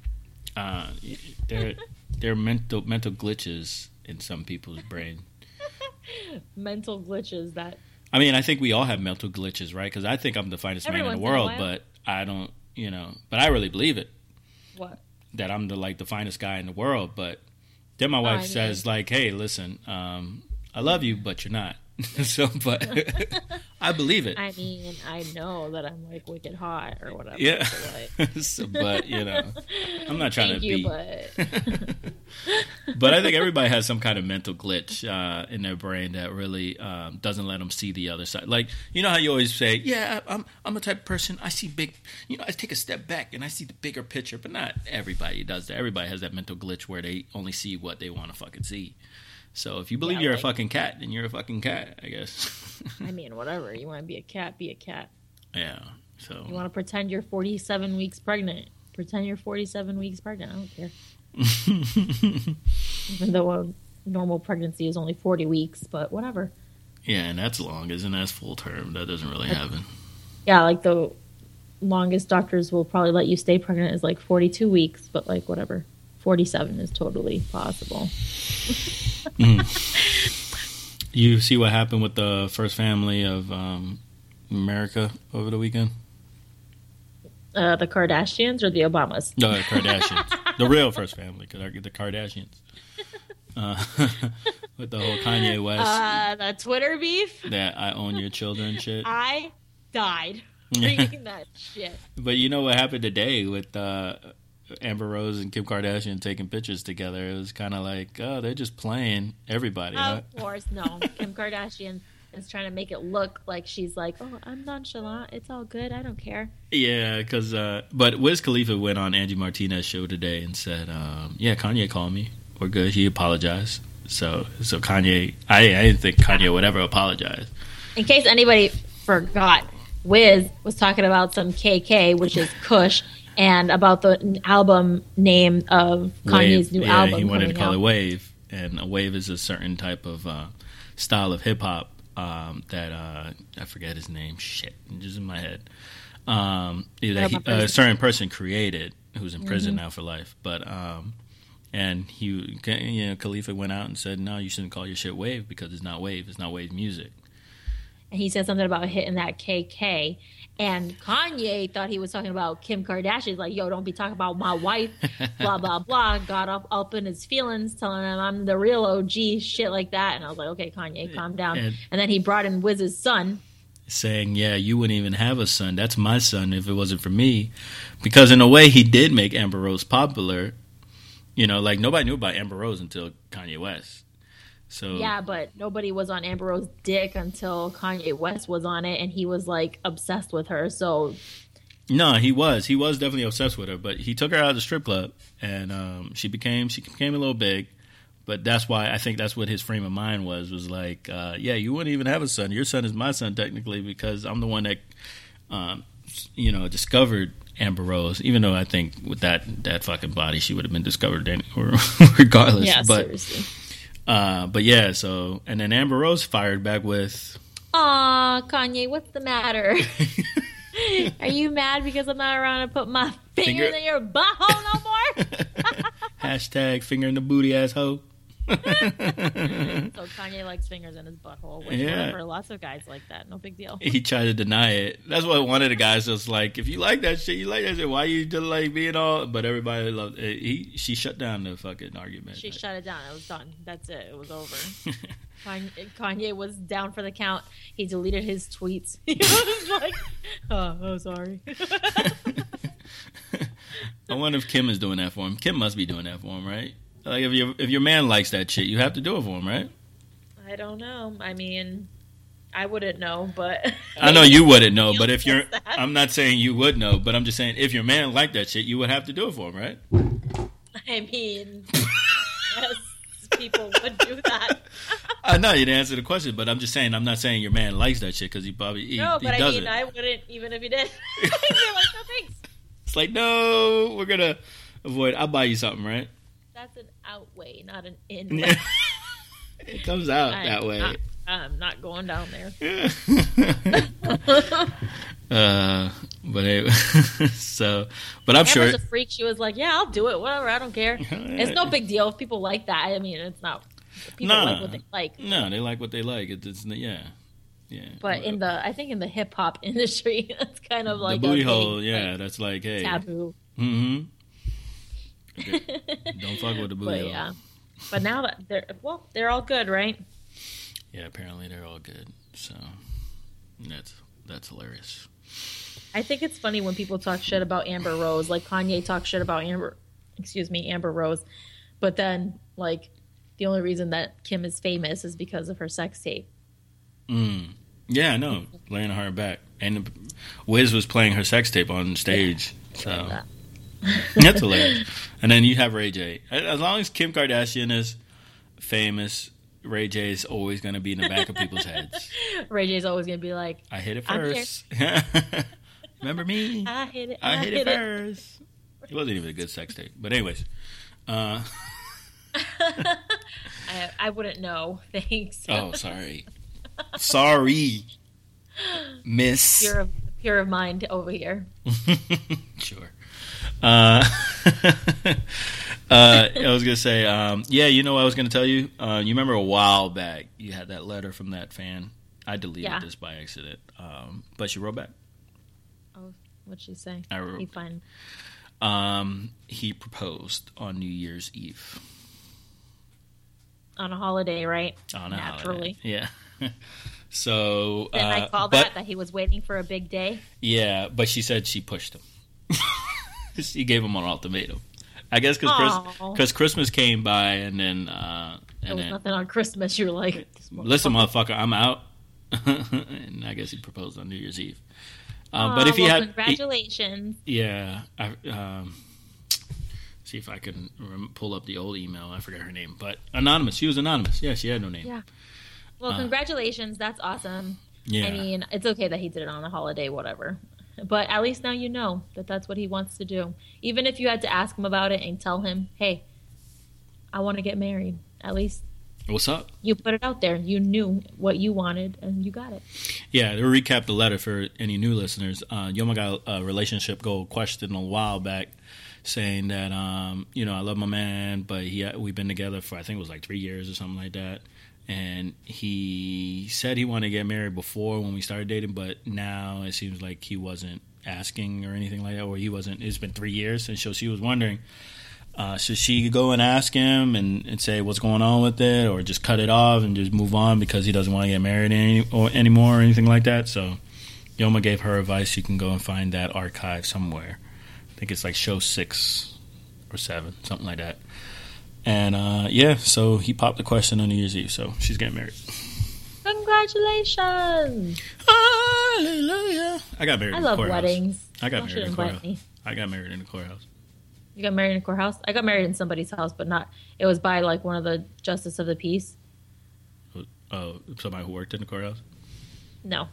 uh, there there are mental mental glitches in some people's brain. Mental glitches that I mean, I think we all have mental glitches, right? Because I think I'm the finest Every man in the once in world, but I don't, you know, but I really believe it. what? that I'm the like the finest guy in the world, but then my wife says like, "Hey, listen, um, I love you, but you're not." so, but I believe it. I mean, I know that I'm like wicked hot or whatever. yeah, so, but you know, I'm not trying thank to you, be. but but I think everybody has some kind of mental glitch uh, in their brain that really um, doesn't let them see the other side. Like you know how you always say, "Yeah, I'm I'm a type of person. I see big. You know, I take a step back and I see the bigger picture." But not everybody does that. Everybody has that mental glitch where they only see what they want to fucking see. So if you believe Yeah, you're like- a fucking cat, then you're a fucking cat, I guess. I mean, whatever. You want to be a cat, be a cat. yeah. So You want to pretend you're 47 weeks pregnant. Pretend you're 47 weeks pregnant. I don't care. Even though a normal pregnancy is only 40 weeks, but whatever. yeah, and that's long, isn't that full term? That doesn't really happen. Yeah, like the longest doctors will probably let you stay pregnant is like 42 weeks, but like whatever. 47 is totally possible. You see what happened with the first family of um, America over the weekend? Uh, the Kardashians or the Obamas? No, the Kardashians. the real first family, 'cause they're the Kardashians. Uh, with the whole Kanye West, Uh, the Twitter beef? that I own your children shit. I died reading that shit. But you know what happened today with uh, Amber Rose and Kim Kardashian taking pictures together? It was kind of like, oh, they're just playing everybody. huh? Of course, no. Kim Kardashian is trying to make it look like she's like, "Oh, I'm nonchalant. It's all good. I don't care." Yeah, because uh, but Wiz Khalifa went on Angie Martinez show today and said, um, "Yeah, Kanye called me. We're good." He apologized. So so Kanye, I I didn't think Kanye would ever apologize. In case anybody forgot, Wiz was talking about some KK, which is Kush, and about the album name of Kanye's Wave. new yeah, album. he wanted to call out. it Wave, and a wave is a certain type of uh, style of hip hop um, that uh, I forget his name. Shit, just in my head. Um, that he, a certain person created, who's in prison Mm-hmm. now for life. But um, and he, you know, Khalifa went out and said, "No, you shouldn't call your shit Wave because it's not Wave. It's not Wave music." and he said something about hitting that KK. And Kanye thought he was talking about Kim Kardashian. He's like, yo, don't be talking about my wife, blah, blah, blah. Got up, up in his feelings, telling him I'm the real OG, shit like that. And I was like, okay, Kanye, calm down. And- And then he brought in Wiz's son. saying, "Yeah, you wouldn't even have a son. That's my son if it wasn't for me." Because in a way, he did make Amber Rose popular. You know, like nobody knew about Amber Rose until Kanye West. So Yeah, but nobody was on Amber Rose's dick until Kanye West was on it. And he was like obsessed with her. So no, he was. He was definitely obsessed with her. But he took her out of the strip club, and um, she became she became a little big. But that's why I think that's what his frame of mind was. Was like, uh, yeah, you wouldn't even have a son. Your son is my son technically because I'm the one that, um, you know, discovered Amber Rose. Even though I think with that that fucking body, she would have been discovered regardless. yeah, but seriously. Uh, but yeah. So and then Amber Rose fired back with. Aw, Kanye, what's the matter? Are you mad because I'm not around to put my fingers Finger- in your butthole no more? Hashtag finger in the booty asshole. so Kanye likes fingers in his butthole, which Yeah. whatever, lots of guys like that. No big deal. he tried to deny it. That's what one of the guys was like. If you like that shit, you like that shit. Why you just like being all? But everybody loved it. He she shut down the fucking argument. She shut it down. It was done. That's it. It was over. Kanye, Kanye was down for the count. He deleted his tweets. He was like, "Oh, oh sorry." I wonder if Kim is doing that for him. Kim must be doing that for him, right? Like if your if your man likes that shit, you have to do it for him, right? I don't know. I mean, I wouldn't know, but I know you wouldn't know, but if you're. I'm not saying you would know, but I'm just saying if your man liked that shit, you would have to do it for him, right? I mean, yes, people would do that. I know you didn't answer the question, but I'm just saying I'm not saying your man likes that shit because he probably he, No, he but I does mean, it. I wouldn't even if he did. I'd like, no thanks. It's like no, we're gonna avoid. I'll buy you something, right? That's an outway, not an in. it comes out I'm that way. Not, I'm not going down there. uh, but anyway, so, but I'm sure. Amber's a freak. She was like, "Yeah, I'll do it. Whatever. I don't care. It's no big deal if people like that. I mean, it's not. People Nah. like what they like. No, they like what they like. It, it's yeah, yeah. But in the, I think in the hip hop industry, it's kind of like the booty hole, big, yeah, like, that's like hey, taboo. hmm don't fuck with the booty But yeah, but now that they're well, they're all good, right? Yeah, apparently they're all good. So that's that's hilarious. I think it's funny when people talk shit about Amber Rose, like Kanye talks shit about Amber, excuse me, Amber Rose, but then like the only reason that Kim is famous is because of her sex tape. Mm. Yeah, I know. Laying her back, and Wiz was playing her sex tape on stage. So that. that's hilarious. And then you have Ray J. As long as Kim Kardashian is famous, Ray J is always going to be in the back of people's heads. Ray J is always gonna be like, I hit it first. Remember me? I hit it, I hit it first. It wasn't even a good sex tape, but anyways. Uh, I, I wouldn't know. Thanks. oh, sorry, sorry, Miss. Pure of pure of mind over here. sure. Uh, uh, I was gonna say, um, yeah, you know, what I was gonna tell you. Uh, you remember a while back, you had that letter from that fan. I deleted Yeah. this by accident, um, but she wrote back. Oh, what'd she say? I wrote- He fine. Um, he proposed on New Year's Eve On a holiday, right? on a Naturally. holiday. Yeah. so, I uh, call but that that he was waiting for a big day. yeah, but she said she pushed him. she gave him an ultimatum. I guess because Aw. Christmas came by and then uh, There and was then nothing on Christmas. You're like, listen, motherfucker. I'm out. and I guess he proposed on New Year's Eve. Um, Aw, but if he well, had, congratulations. yeah, I, um, see if I can rem- pull up the old email. I forgot her name, but anonymous. She was anonymous. Yeah, she had no name. Yeah. Well, congratulations. That's awesome. Uh, Yeah. I mean, it's okay that he did it on a holiday, whatever. But at least now you know that that's what he wants to do. Even if you had to ask him about it and tell him, hey, I want to get married. At least What's up? you put it out there. You knew what you wanted and you got it. Yeah, to recap the letter for any new listeners, uh, Yoma got a relationship goal question a while back, saying that um, you know I love my man, but he we've been together for I think it was like three years or something like that, and he said he wanted to get married before when we started dating, but now it seems like he wasn't asking or anything like that, or he wasn't. It's been three years, and so she was wondering. Uh, should she go and ask him and, and say what's going on with it, or just cut it off and just move on because he doesn't want to get married any, or anymore or anything like that? So, Yoma gave her advice. You can go and find that archive somewhere. I think it's like show six or seven, something like that. And uh, yeah, so he popped the question on New Year's Eve. So she's getting married. Congratulations. Hallelujah! I got married. I love weddings. I got married in the courthouse. me. I got married in the courthouse. You got married in a courthouse? I got married in somebody's house, but not. It was by like one of the justice of the peace. Oh, somebody who worked in the courthouse. No,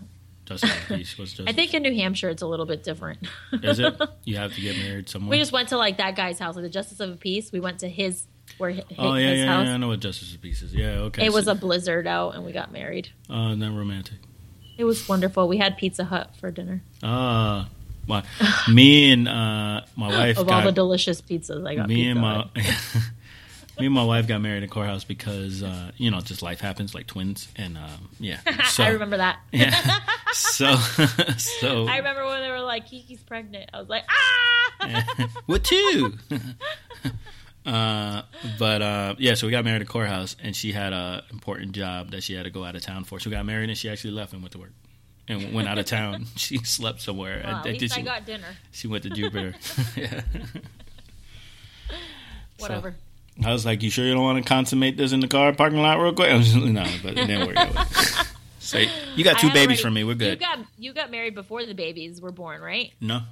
Justice of the Peace was just. I think in New Hampshire it's a little bit different. Is it? You have to get married somewhere. we just went to like that guy's house, like the justice of the peace. We went to his where hi- his, Oh yeah, his yeah, house. yeah. I know what Justice of Peace is. Yeah, okay. It was so- a blizzard out, and we got married. uh, not romantic. It was wonderful. We had Pizza Hut for dinner. Ah, my, me and uh, my wife Of got all the delicious pizzas, I got me Pizza and my me and my wife got married in courthouse because uh, you know just life happens like twins and um, yeah. So, I remember that. Yeah. So so I remember when they were like, Kiki's pregnant. I was like, ah! what too? Uh, but uh, yeah, so we got married at the courthouse, and she had a important job that she had to go out of town for. So we got married, and she actually left and went to work. And went out of town. She slept somewhere. Well, at think least she, I got dinner. she went to Jupiter. yeah. Whatever. I was like, "You sure you don't want to consummate this in the car parking lot real quick?" I was like, no, but it didn't work. so you got two babies already- from me. We're good. You got you got married before the babies were born, right? no,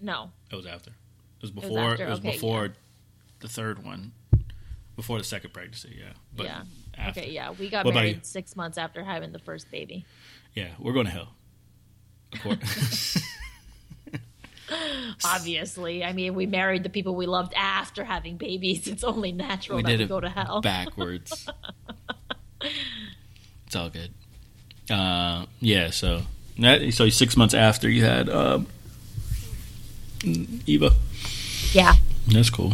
No. it was after. It was was before. It was, after, okay, before the third one. Before the second pregnancy, yeah. But yeah. after. Okay. Yeah, we got What married six months after having the first baby. Yeah, we're going to hell. Of course. Obviously, I mean, we married the people we loved after having babies. It's only natural we that we go to hell. backwards. it's all good. Uh, yeah, so that, so six months after you had um, Eva. Yeah. That's cool.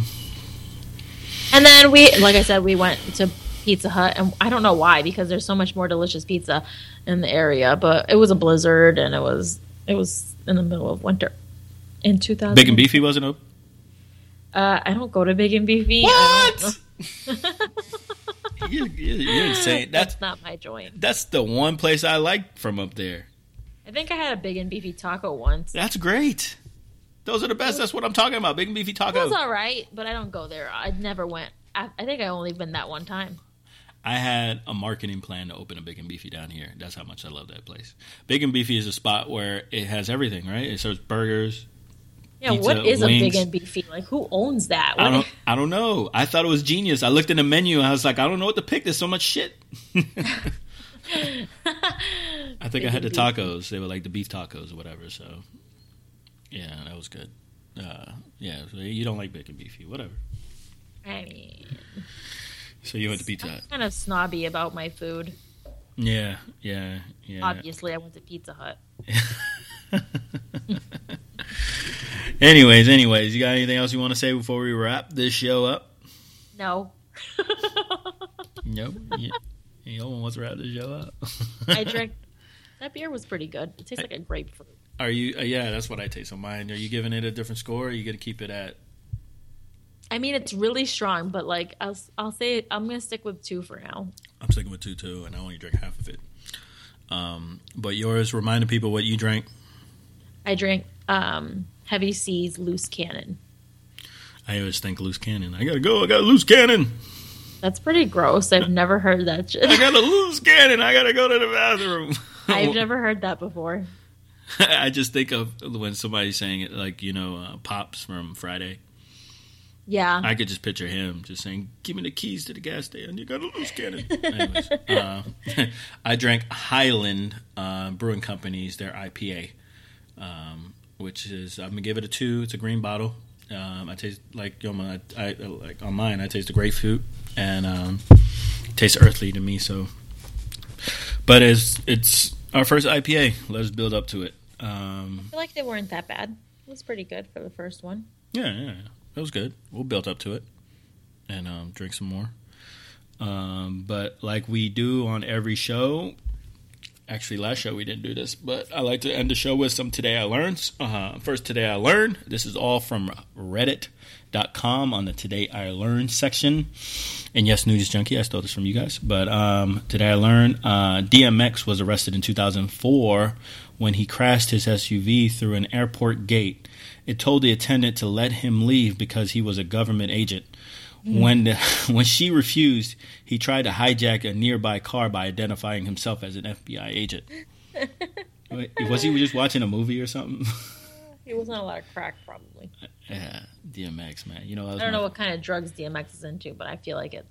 And then we, like I said, we went to Pizza Hut, and I don't know why because there's so much more delicious pizza in the area. But it was a blizzard, and it was it was in the middle of winter in 2000. Big and beefy wasn't open. Uh, I don't go to Big and Beefy. What? you, you, you're insane. That's That's not my joint. that's the one place I like from up there. I think I had a Big and Beefy taco once. That's great. Those are the best. That's what I'm talking about. Big and beefy tacos. taco. was all right, but I don't go there. I never went. I, I think I only been that one time. I had a marketing plan to open a Big and Beefy down here. That's how much I love that place. Big and Beefy is a spot where it has everything, right? It serves burgers. Yeah, Pizza, what is a. Big and Beefy? Like, who owns that? I don't I don't know. I thought it was genius. I looked in the menu and I was like, I don't know what to pick. There's so much shit. I think I had the Big tacos. They were like the beef tacos or whatever. So, yeah, that was good. Uh, yeah, so you don't like Big and Beefy, whatever. I mean, So you went to Pizza Hut. kind of snobby about my food. Yeah, yeah, yeah. Obviously, I went to Pizza Hut. Anyways, anyways, you got anything else you want to say before we wrap this show up? No, Nope. Yeah. No one wants to wrap this show up. I drank. That beer was pretty good. It tastes like a grapefruit. Are you? Uh, yeah, that's what I taste on mine. Are you giving it a different score? Or are you gonna keep it at? I mean, it's really strong, but like I'll I'll say I'm gonna stick with two for now. I'm sticking with two two, and I only drink half of it. Um, but yours, remind the people what you drank. I drank um, Heavy Seas Loose Cannon. I always think loose cannon. I gotta go. I got a loose cannon. That's pretty gross. I've never heard that shit. I got a loose cannon. I gotta go to the bathroom. I've never heard that before. I just think of when somebody's saying it, like you know, uh, pops from Friday. Yeah. I could just picture him just saying, "Give me the keys to the gas station. You got a loose cannon." Anyways, uh, I drank Highland uh, Brewing Company's their IPA, um, which is I'm gonna give it a two. It's a green bottle. Um, I taste like Yoma. I, I like on mine. I taste the grapefruit and um, tastes earthly to me. So, but it's it's our first IPA. Let us build up to it. Um, I feel like they weren't that bad. It was pretty good for the first one. Yeah, yeah, yeah. It was good. We'll build up to it and um, drink some more. Um, but like we do on every show, actually, last show we didn't do this, but I like to end the show with some Today I Learned. Uh, first, Today I Learned. This is all from Reddit.com on the Today I Learned section. And yes, News Junkie, I stole this from you guys. But um, today I learned uh, DMX was arrested in 2004 when he crashed his SUV through an airport gate. It told the attendant to let him leave because he was a government agent. Mm. When the, when she refused, he tried to hijack a nearby car by identifying himself as an FBI agent. Was he just watching a movie or something? He was on a lot of crack, probably. yeah, DMX man. You know, I don't my- know what kind of drugs DMX is into, but I feel like it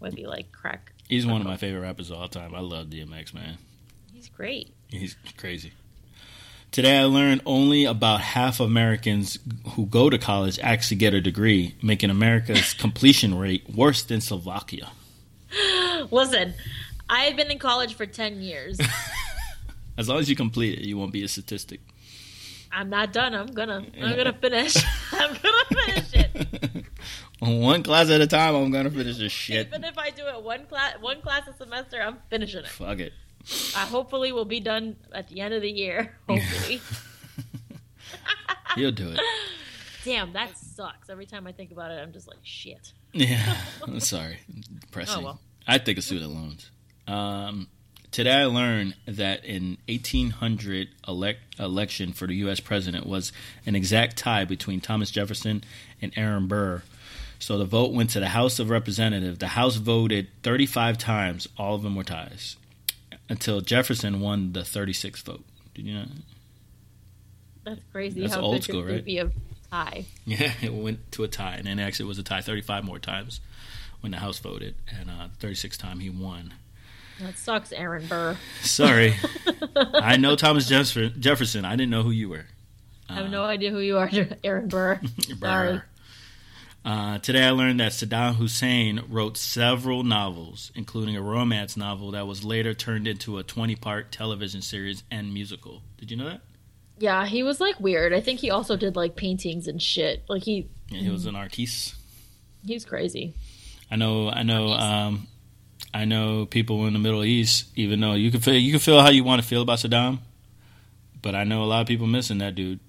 would be like crack. He's one of my favorite rappers of all time. I love DMX man. He's great. He's crazy. Today I learned only about half of Americans who go to college actually get a degree, making America's completion rate worse than Slovakia. Listen, I've been in college for 10 years. As long as you complete it, you won't be a statistic. I'm not done. I'm gonna. I'm gonna finish. I'm gonna finish it. One class at a time, I'm gonna finish this shit. Even if I do it one class, one class a semester, I'm finishing it. Fuck it. I hopefully will be done at the end of the year. Hopefully. You'll do it. Damn, that sucks. Every time I think about it, I'm just like, shit. Yeah. I'm sorry. Depressing. Oh, well. I think of student loans. Um, today I learned that in 1800 elect, election for the U.S. president was an exact tie between Thomas Jefferson and Aaron Burr. So the vote went to the House of Representatives. The House voted 35 times. All of them were ties until Jefferson won the 36th vote. Did you know? That's crazy. That's how old school, could right? be a tie. Yeah, it went to a tie, and then actually it was a tie 35 more times when the House voted, and uh, 36th time he won. That sucks, Aaron Burr. Sorry, I know Thomas Jefferson. Jefferson. I didn't know who you were. I have no idea who you are, Aaron Burr. Sorry. Uh, today I learned that Saddam Hussein wrote several novels, including a romance novel that was later turned into a 20-part television series and musical. Did you know that? Yeah, he was like weird. I think he also did like paintings and shit. Like he Yeah, he was an artiste. he's crazy. I know. I know. Um, I know people in the Middle East. Even though you can feel, you can feel how you want to feel about Saddam, but I know a lot of people missing that dude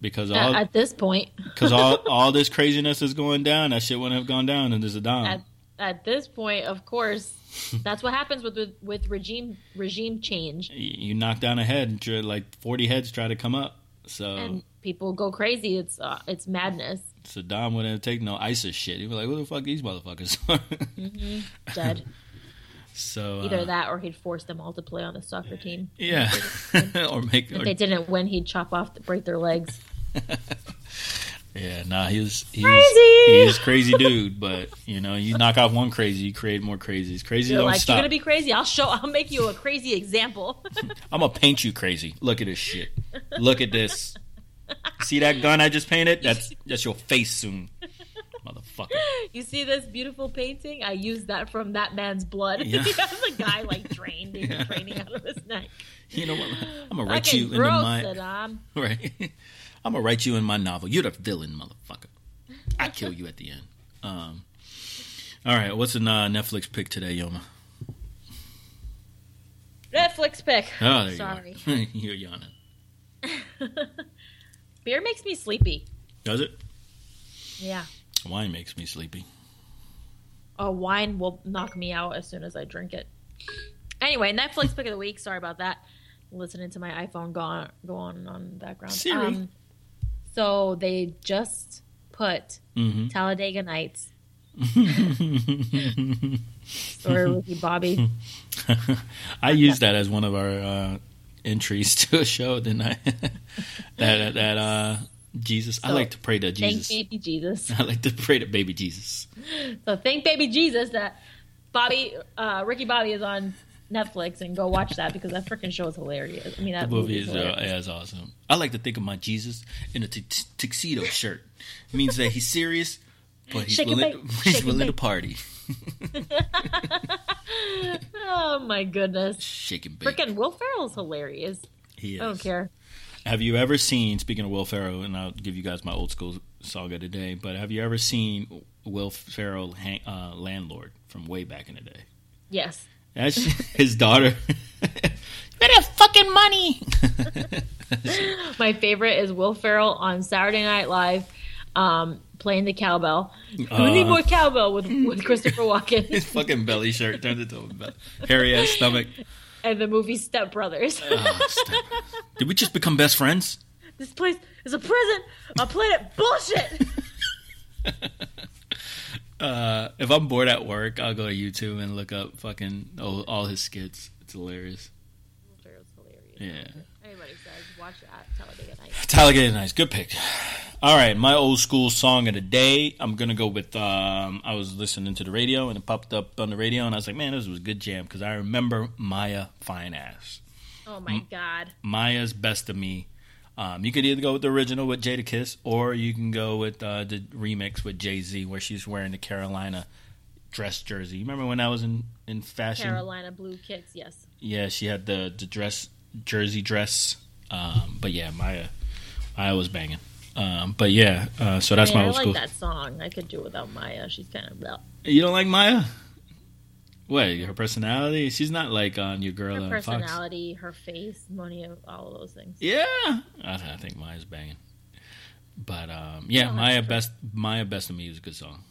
because At, all at this point, because all all this craziness is going down. That shit wouldn't have gone down under Saddam. at at this point, of course, that's what happens with with, with regime regime change, you knock down a head, like forty heads try to come up. So and people go crazy. It's uh, it's madness. Saddam wouldn't have taken no ISIS shit. He'd be like, "Who the fuck these motherfuckers?" Are?" Dead. so uh, Either that, or he'd force them all to play on the soccer team. yeah, or make If or, they didn't win, he'd chop off, break their legs. yeah. Nah, he was he Crazy! Was, he is crazy dude, but you know, you knock off one crazy, you create more crazies. Crazy You're don't like, stop. you're gonna be crazy. I'll show. I'll make you a crazy example. I'm gonna paint you crazy. Look at this shit. Look at this. See that gun I just painted? That's that's your face soon, motherfucker. you see this beautiful painting? I used that from that man's blood. Yeah. has a guy like drained, yeah. training out of his neck. You know what? I'm gonna write you into gross, my Saddam. right. I'm gonna write you in my novel. You're the villain, motherfucker. I kill you at the end. Um. All right, what's a uh, Netflix pick today, Yoma? Netflix pick. Oh, there Sorry. you are. You're yawning. Beer makes me sleepy. Does it? Yeah. Wine makes me sleepy. A wine will knock me out as soon as I drink it. Anyway, Netflix pick of the week. Sorry about that. Listening to my iPhone go on, go on on background. Um, Siri. So they just put Mm-hmm. Talladega Nights Or Ricky Bobby. I used that as one of our uh, entries to a show, didn't I? that that uh, Jesus. I like to pray to Jesus. Thank baby Jesus. I like to pray to baby Jesus. So thank baby Jesus that Bobby, uh, Ricky Bobby is on Netflix and go watch that because that freaking show is hilarious. I mean, The that movie is, uh, yeah, it's awesome. I like to think of my Jesus in a t- t- tuxedo shirt. It means that he's serious, but he's Shake willing, he's shake willing to party. Oh my goodness. Shake and bake. Freaking Will Ferrell's hilarious. he is. I don't care. Have you ever seen? Speaking of Will Ferrell, and I'll give you guys my old school saga today. But have you ever seen Will Ferrell, hang, uh, landlord from way back in the day? Yes. That's his daughter. you better have fucking money. My favorite is Will Ferrell on Saturday Night Live um, playing the cowbell. we need more cowbell with, with Christopher Walken his fucking belly shirt turned into a belly. hairy ass stomach. and the movie Step Brothers. Oh, stop. Did we just become best friends? this place is a prison. I A planet bullshit. Uh, if I'm bored at work, I'll go to YouTube and look up fucking all, all his skits. It's hilarious. Ferrell's hilarious. Yeah. Everybody says watch that Talladega Nights. Talladega Nights, good pick. All right, my old school song of the day. I'm gonna go with. Um, I was listening to the radio and it popped up on the radio, and I was like, "Man, this was a good jam." Because I remember Mya Fine Ass. Oh my god. Mya's Best of Me. Um, you could either go with the original with Jadakiss, or you can go with uh, the remix with Jay Z, where she's wearing the Carolina dress jersey. You remember when I was in in fashion? Carolina Blue Kicks, yes. Yeah, she had the the dress jersey dress. Um, but yeah, Mya, Mya was banging. Um, but yeah, uh, so that's I, mean, my I like school. that song. I could do without Mya. She's kind of well, You don't like Mya? What? Her personality? She's not like on your girl her on Fox. personality, her face, money, all of those things. Yeah, I, I think Mya's banging. But um, yeah, Mya best Mya best of me is a good song.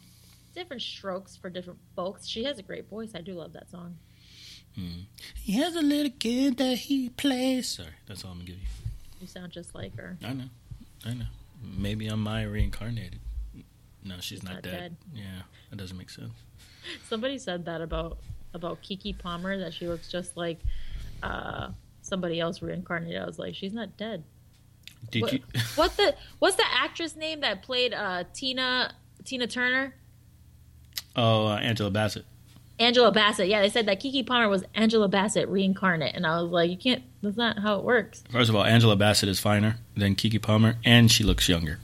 Different strokes for different folks. She has a great voice. I do love that song. He has a little kid that he plays. Sorry, that's all I'm gonna give you. You sound just like her. I know, I know. Maybe I'm Mya reincarnated. No, she's, She's not, not dead. dead. Yeah, that doesn't make sense. Somebody said that about about Keke Palmer that she looks just like uh, somebody else reincarnated. I was like, she's not dead. Did What, you? what's the what's the actress name that played uh, Tina Tina Turner? Oh, uh, Angela Bassett. Angela Bassett. Yeah, they said that Keke Palmer was Angela Bassett reincarnate, and I was like, you can't. That's not how it works. First of all, Angela Bassett is finer than Keke Palmer, and she looks younger.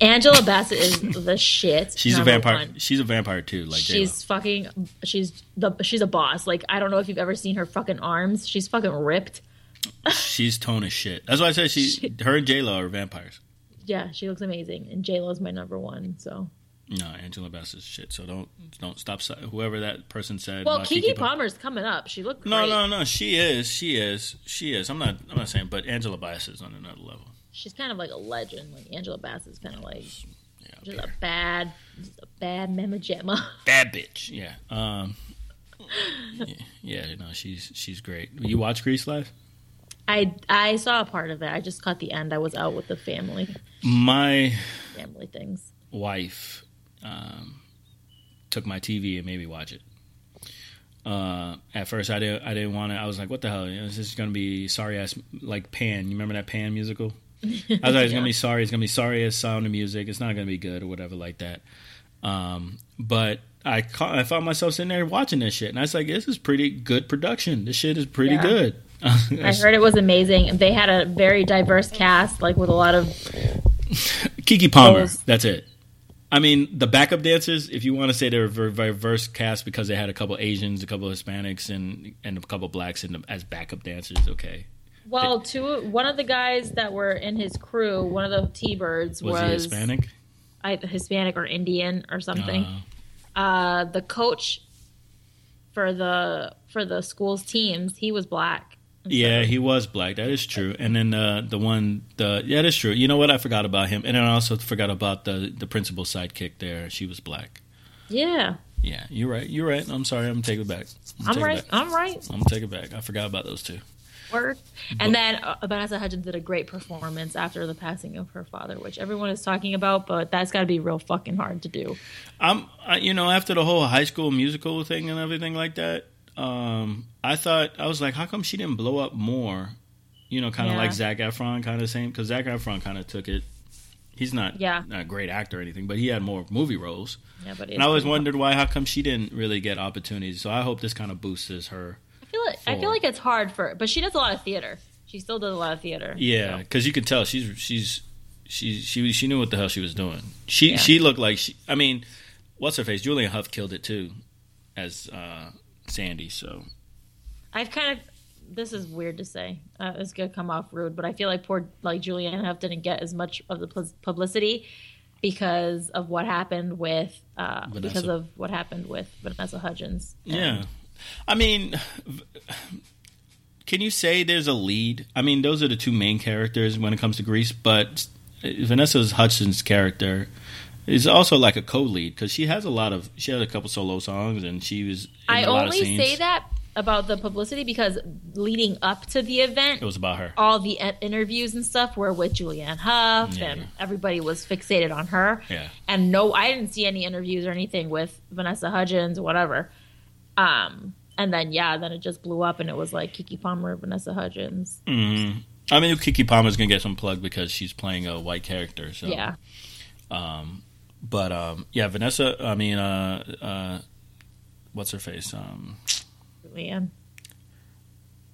Angela Bassett is the shit. She's a vampire. one. She's a vampire too, like J-Lo. She's fucking. She's the. She's a boss. Like I don't know if you've ever seen her fucking arms. She's fucking ripped. She's tone as shit. That's why I said she. Shit. Her and J Lo are vampires. Yeah, she looks amazing, and J Lo's my number one. So No, Angela Bassett's shit. So don't don't stop. Whoever that person said. well, Keke Palmer. Palmer's coming up. She looked No, great. no, no. She is. She is. She is. I'm not. I'm not saying. But Angela Bassett's on another level. She's kind of like a legend. Like Angela Bassett's kind of like Yeah. just a bad, just a bad mama jamma. Bad bitch. Yeah. Um. Yeah, yeah. No, she's she's great. You watch Grease Live? I I saw a part of it. I just caught the end. I was out with the family, My family things. wife um, took my TV and made me watch it. Uh, at first, I didn't. I didn't want to. I was like, "What the hell? You know, this is gonna be sorry ass like Pan. You remember that Pan musical? I was like, "It's Yeah. gonna be sorry. It's gonna be sorry as sound of music. It's not gonna be good or whatever like that." Um, but I ca- I found myself sitting there watching this shit, and I was like, "This is pretty good production. This shit is pretty Yeah. good." I heard it was amazing. They had a very diverse cast, like with a lot of Keke Palmer. Those- That's it. I mean, the backup dancers, if you want to say they're a ver- diverse cast because they had a couple Asians, a couple Hispanics, and and a couple blacks in them as backup dancers, okay. Well, two. One of the guys that were in his crew, one of the T-birds Was, was, he Hispanic? I, Hispanic or Indian or something. Uh, Uh, the coach for the for the school's teams, he was black. yeah, he was black. That is true. And then uh, the one, the yeah, that's true. You know what? I forgot about him, and then I also forgot about the the principal sidekick there. She was black. Yeah, Yeah, you're right. You're right. I'm sorry. I'm gonna take it back. I'm, I'm right. Back. I'm right. I'm gonna take it back. I forgot about those two. Work. And then uh, Vanessa Hudgens did a great performance after the passing of her father, which everyone is talking about, but that's got to be real fucking hard to do. I'm, I, you know, after the whole high school musical thing and everything like that, um, I thought I was like, how come she didn't blow up more? You know, kind of Yeah. like Zac Efron, kind of same because Zac Efron kind of took it. He's not, Yeah. not a great actor or anything, but he had more movie roles. Yeah, but And I always wondered why, how come she didn't really get opportunities. So I hope this kind of boosts her. I feel like, I feel like it's hard for, but she does a lot of theater. She still does a lot of theater. Yeah, because you could tell she's she's she she she knew what the hell she was doing. She Yeah. she looked like she. I mean, what's her face? Julianne Hough killed it too, as uh, Sandy. So I've kind of. This is weird to say. Uh, it's gonna come off rude, but I feel like poor like Julianne Hough didn't get as much of the publicity because of what happened with uh, because of what happened with Vanessa Hudgens. And yeah, I mean, can you say there's a lead? I mean, those are the two main characters when it comes to Grease, but Vanessa Hudgens' character is also like a co-lead because she has a lot of she had a couple solo songs and she was. In I a lot of only say that about the publicity because leading up to the event, It was about her. all the in- interviews and stuff were with Julianne Hough, Yeah. and everybody was fixated on her. Yeah. And no, I didn't see any interviews or anything with Vanessa Hudgens or whatever. Um, and then yeah, then it just blew up, and it was like Keke Palmer, Vanessa Hudgens. hmm I mean, Keke Palmer's gonna get some plug because she's playing a white character. So Yeah, Um, But um, yeah, Vanessa. I mean, uh, uh, what's her face? Um, Julianne.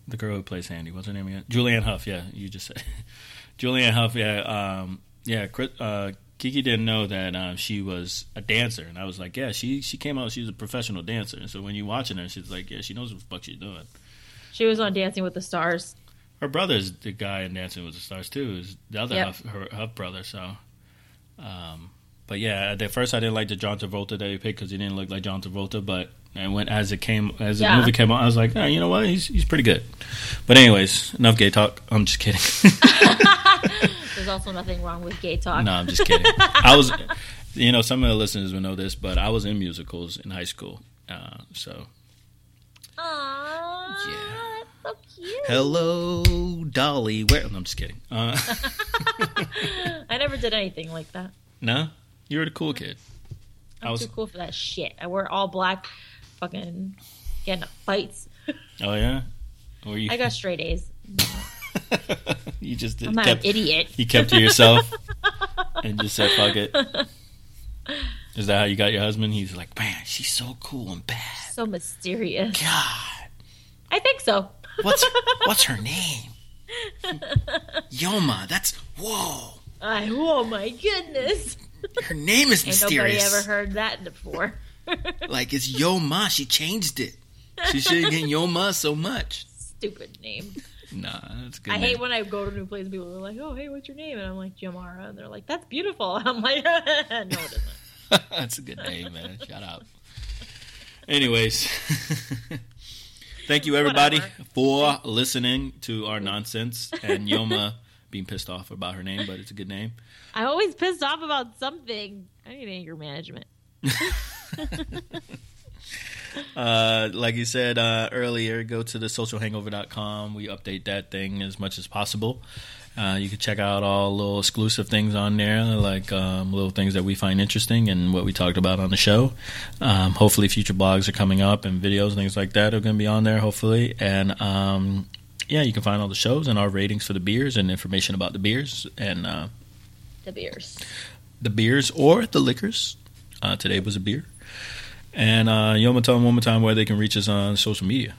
the girl who plays Sandy. What's her name again? Julianne Hough. Yeah, you just said Julianne Hough. Yeah, um, yeah. Chris, uh, Kiki didn't know that um, she was a dancer, and I was like, yeah, she she came out. She's a professional dancer. And so when you're watching her, she's like, yeah, she knows what the fuck she's doing. She was on Dancing with the Stars. Her brother's the guy in Dancing with the Stars too. Is the other Yep. Hough, her Hough brother. So, um, but yeah, at first I didn't like the John Travolta that he picked because he didn't look like John Travolta. But and when as it came as the Yeah. movie came out, I was like, oh, you know what, he's he's pretty good. But anyways, enough gay talk. I'm just kidding. There's also nothing wrong with gay talk. no, I'm just kidding. I was, you know, some of the listeners will know this, but I was in musicals in high school. Uh, so Aww, Yeah. so cute. hello, Dolly. Where? I'm just kidding. Uh, I never did anything like that. no, you were the cool kid. I'm I was- too cool for that shit. I wear all black, fucking getting fights. Oh yeah. Were you? I got straight A's. you just did, I'm not kept an idiot. you kept to yourself and just said fuck it. Is that how you got your husband? He's like, man, she's so cool and bad. So mysterious. God, I think so. what's what's her name? Yoma. That's whoa. I, oh my goodness. Her name is Ain't nobody mysterious. ever heard that before. Like it's Yoma. She changed it. She shouldn't get Yoma so much. Stupid name. Nah, that's good. I name. hate when I go to new places. People are like, "Oh, hey, what's your name?" And I'm like, "Jamara." And they're like, "That's beautiful." I'm like, "No, it isn't." That's a good name, man. Shout out. Anyways, thank you everybody Whatever. for listening to our nonsense and Yoma being pissed off about her name, but it's a good name. I'm always pissed off about something. I need anger management. Uh, like you said uh, earlier, go to the socialhangover.com. We update that thing as much as possible. Uh, you can check out all little exclusive things on there, like um, little things that we find interesting and what we talked about on the show. Um, hopefully, future blogs are coming up and videos and things like that are going to be on there, hopefully. And um, yeah, you can find all the shows and our ratings for the beers and information about the beers and uh, The beers. the beers or the liquors. Uh, today was a beer. And uh, Yoma, tell them one more time where they can reach us on social media.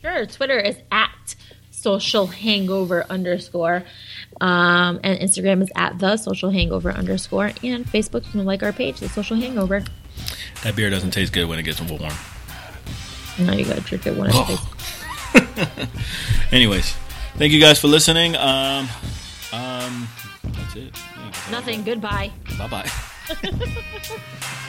Sure. Twitter is at social hangover underscore. Um, and Instagram is at the social hangover underscore. And Facebook, you can like our page, the social hangover. That beer doesn't taste good when it gets warm. Now you gotta drink it when it's Oh. Anyways, thank you guys for listening. Um, um, that's it. Yeah, Nothing. Goodbye. Bye bye.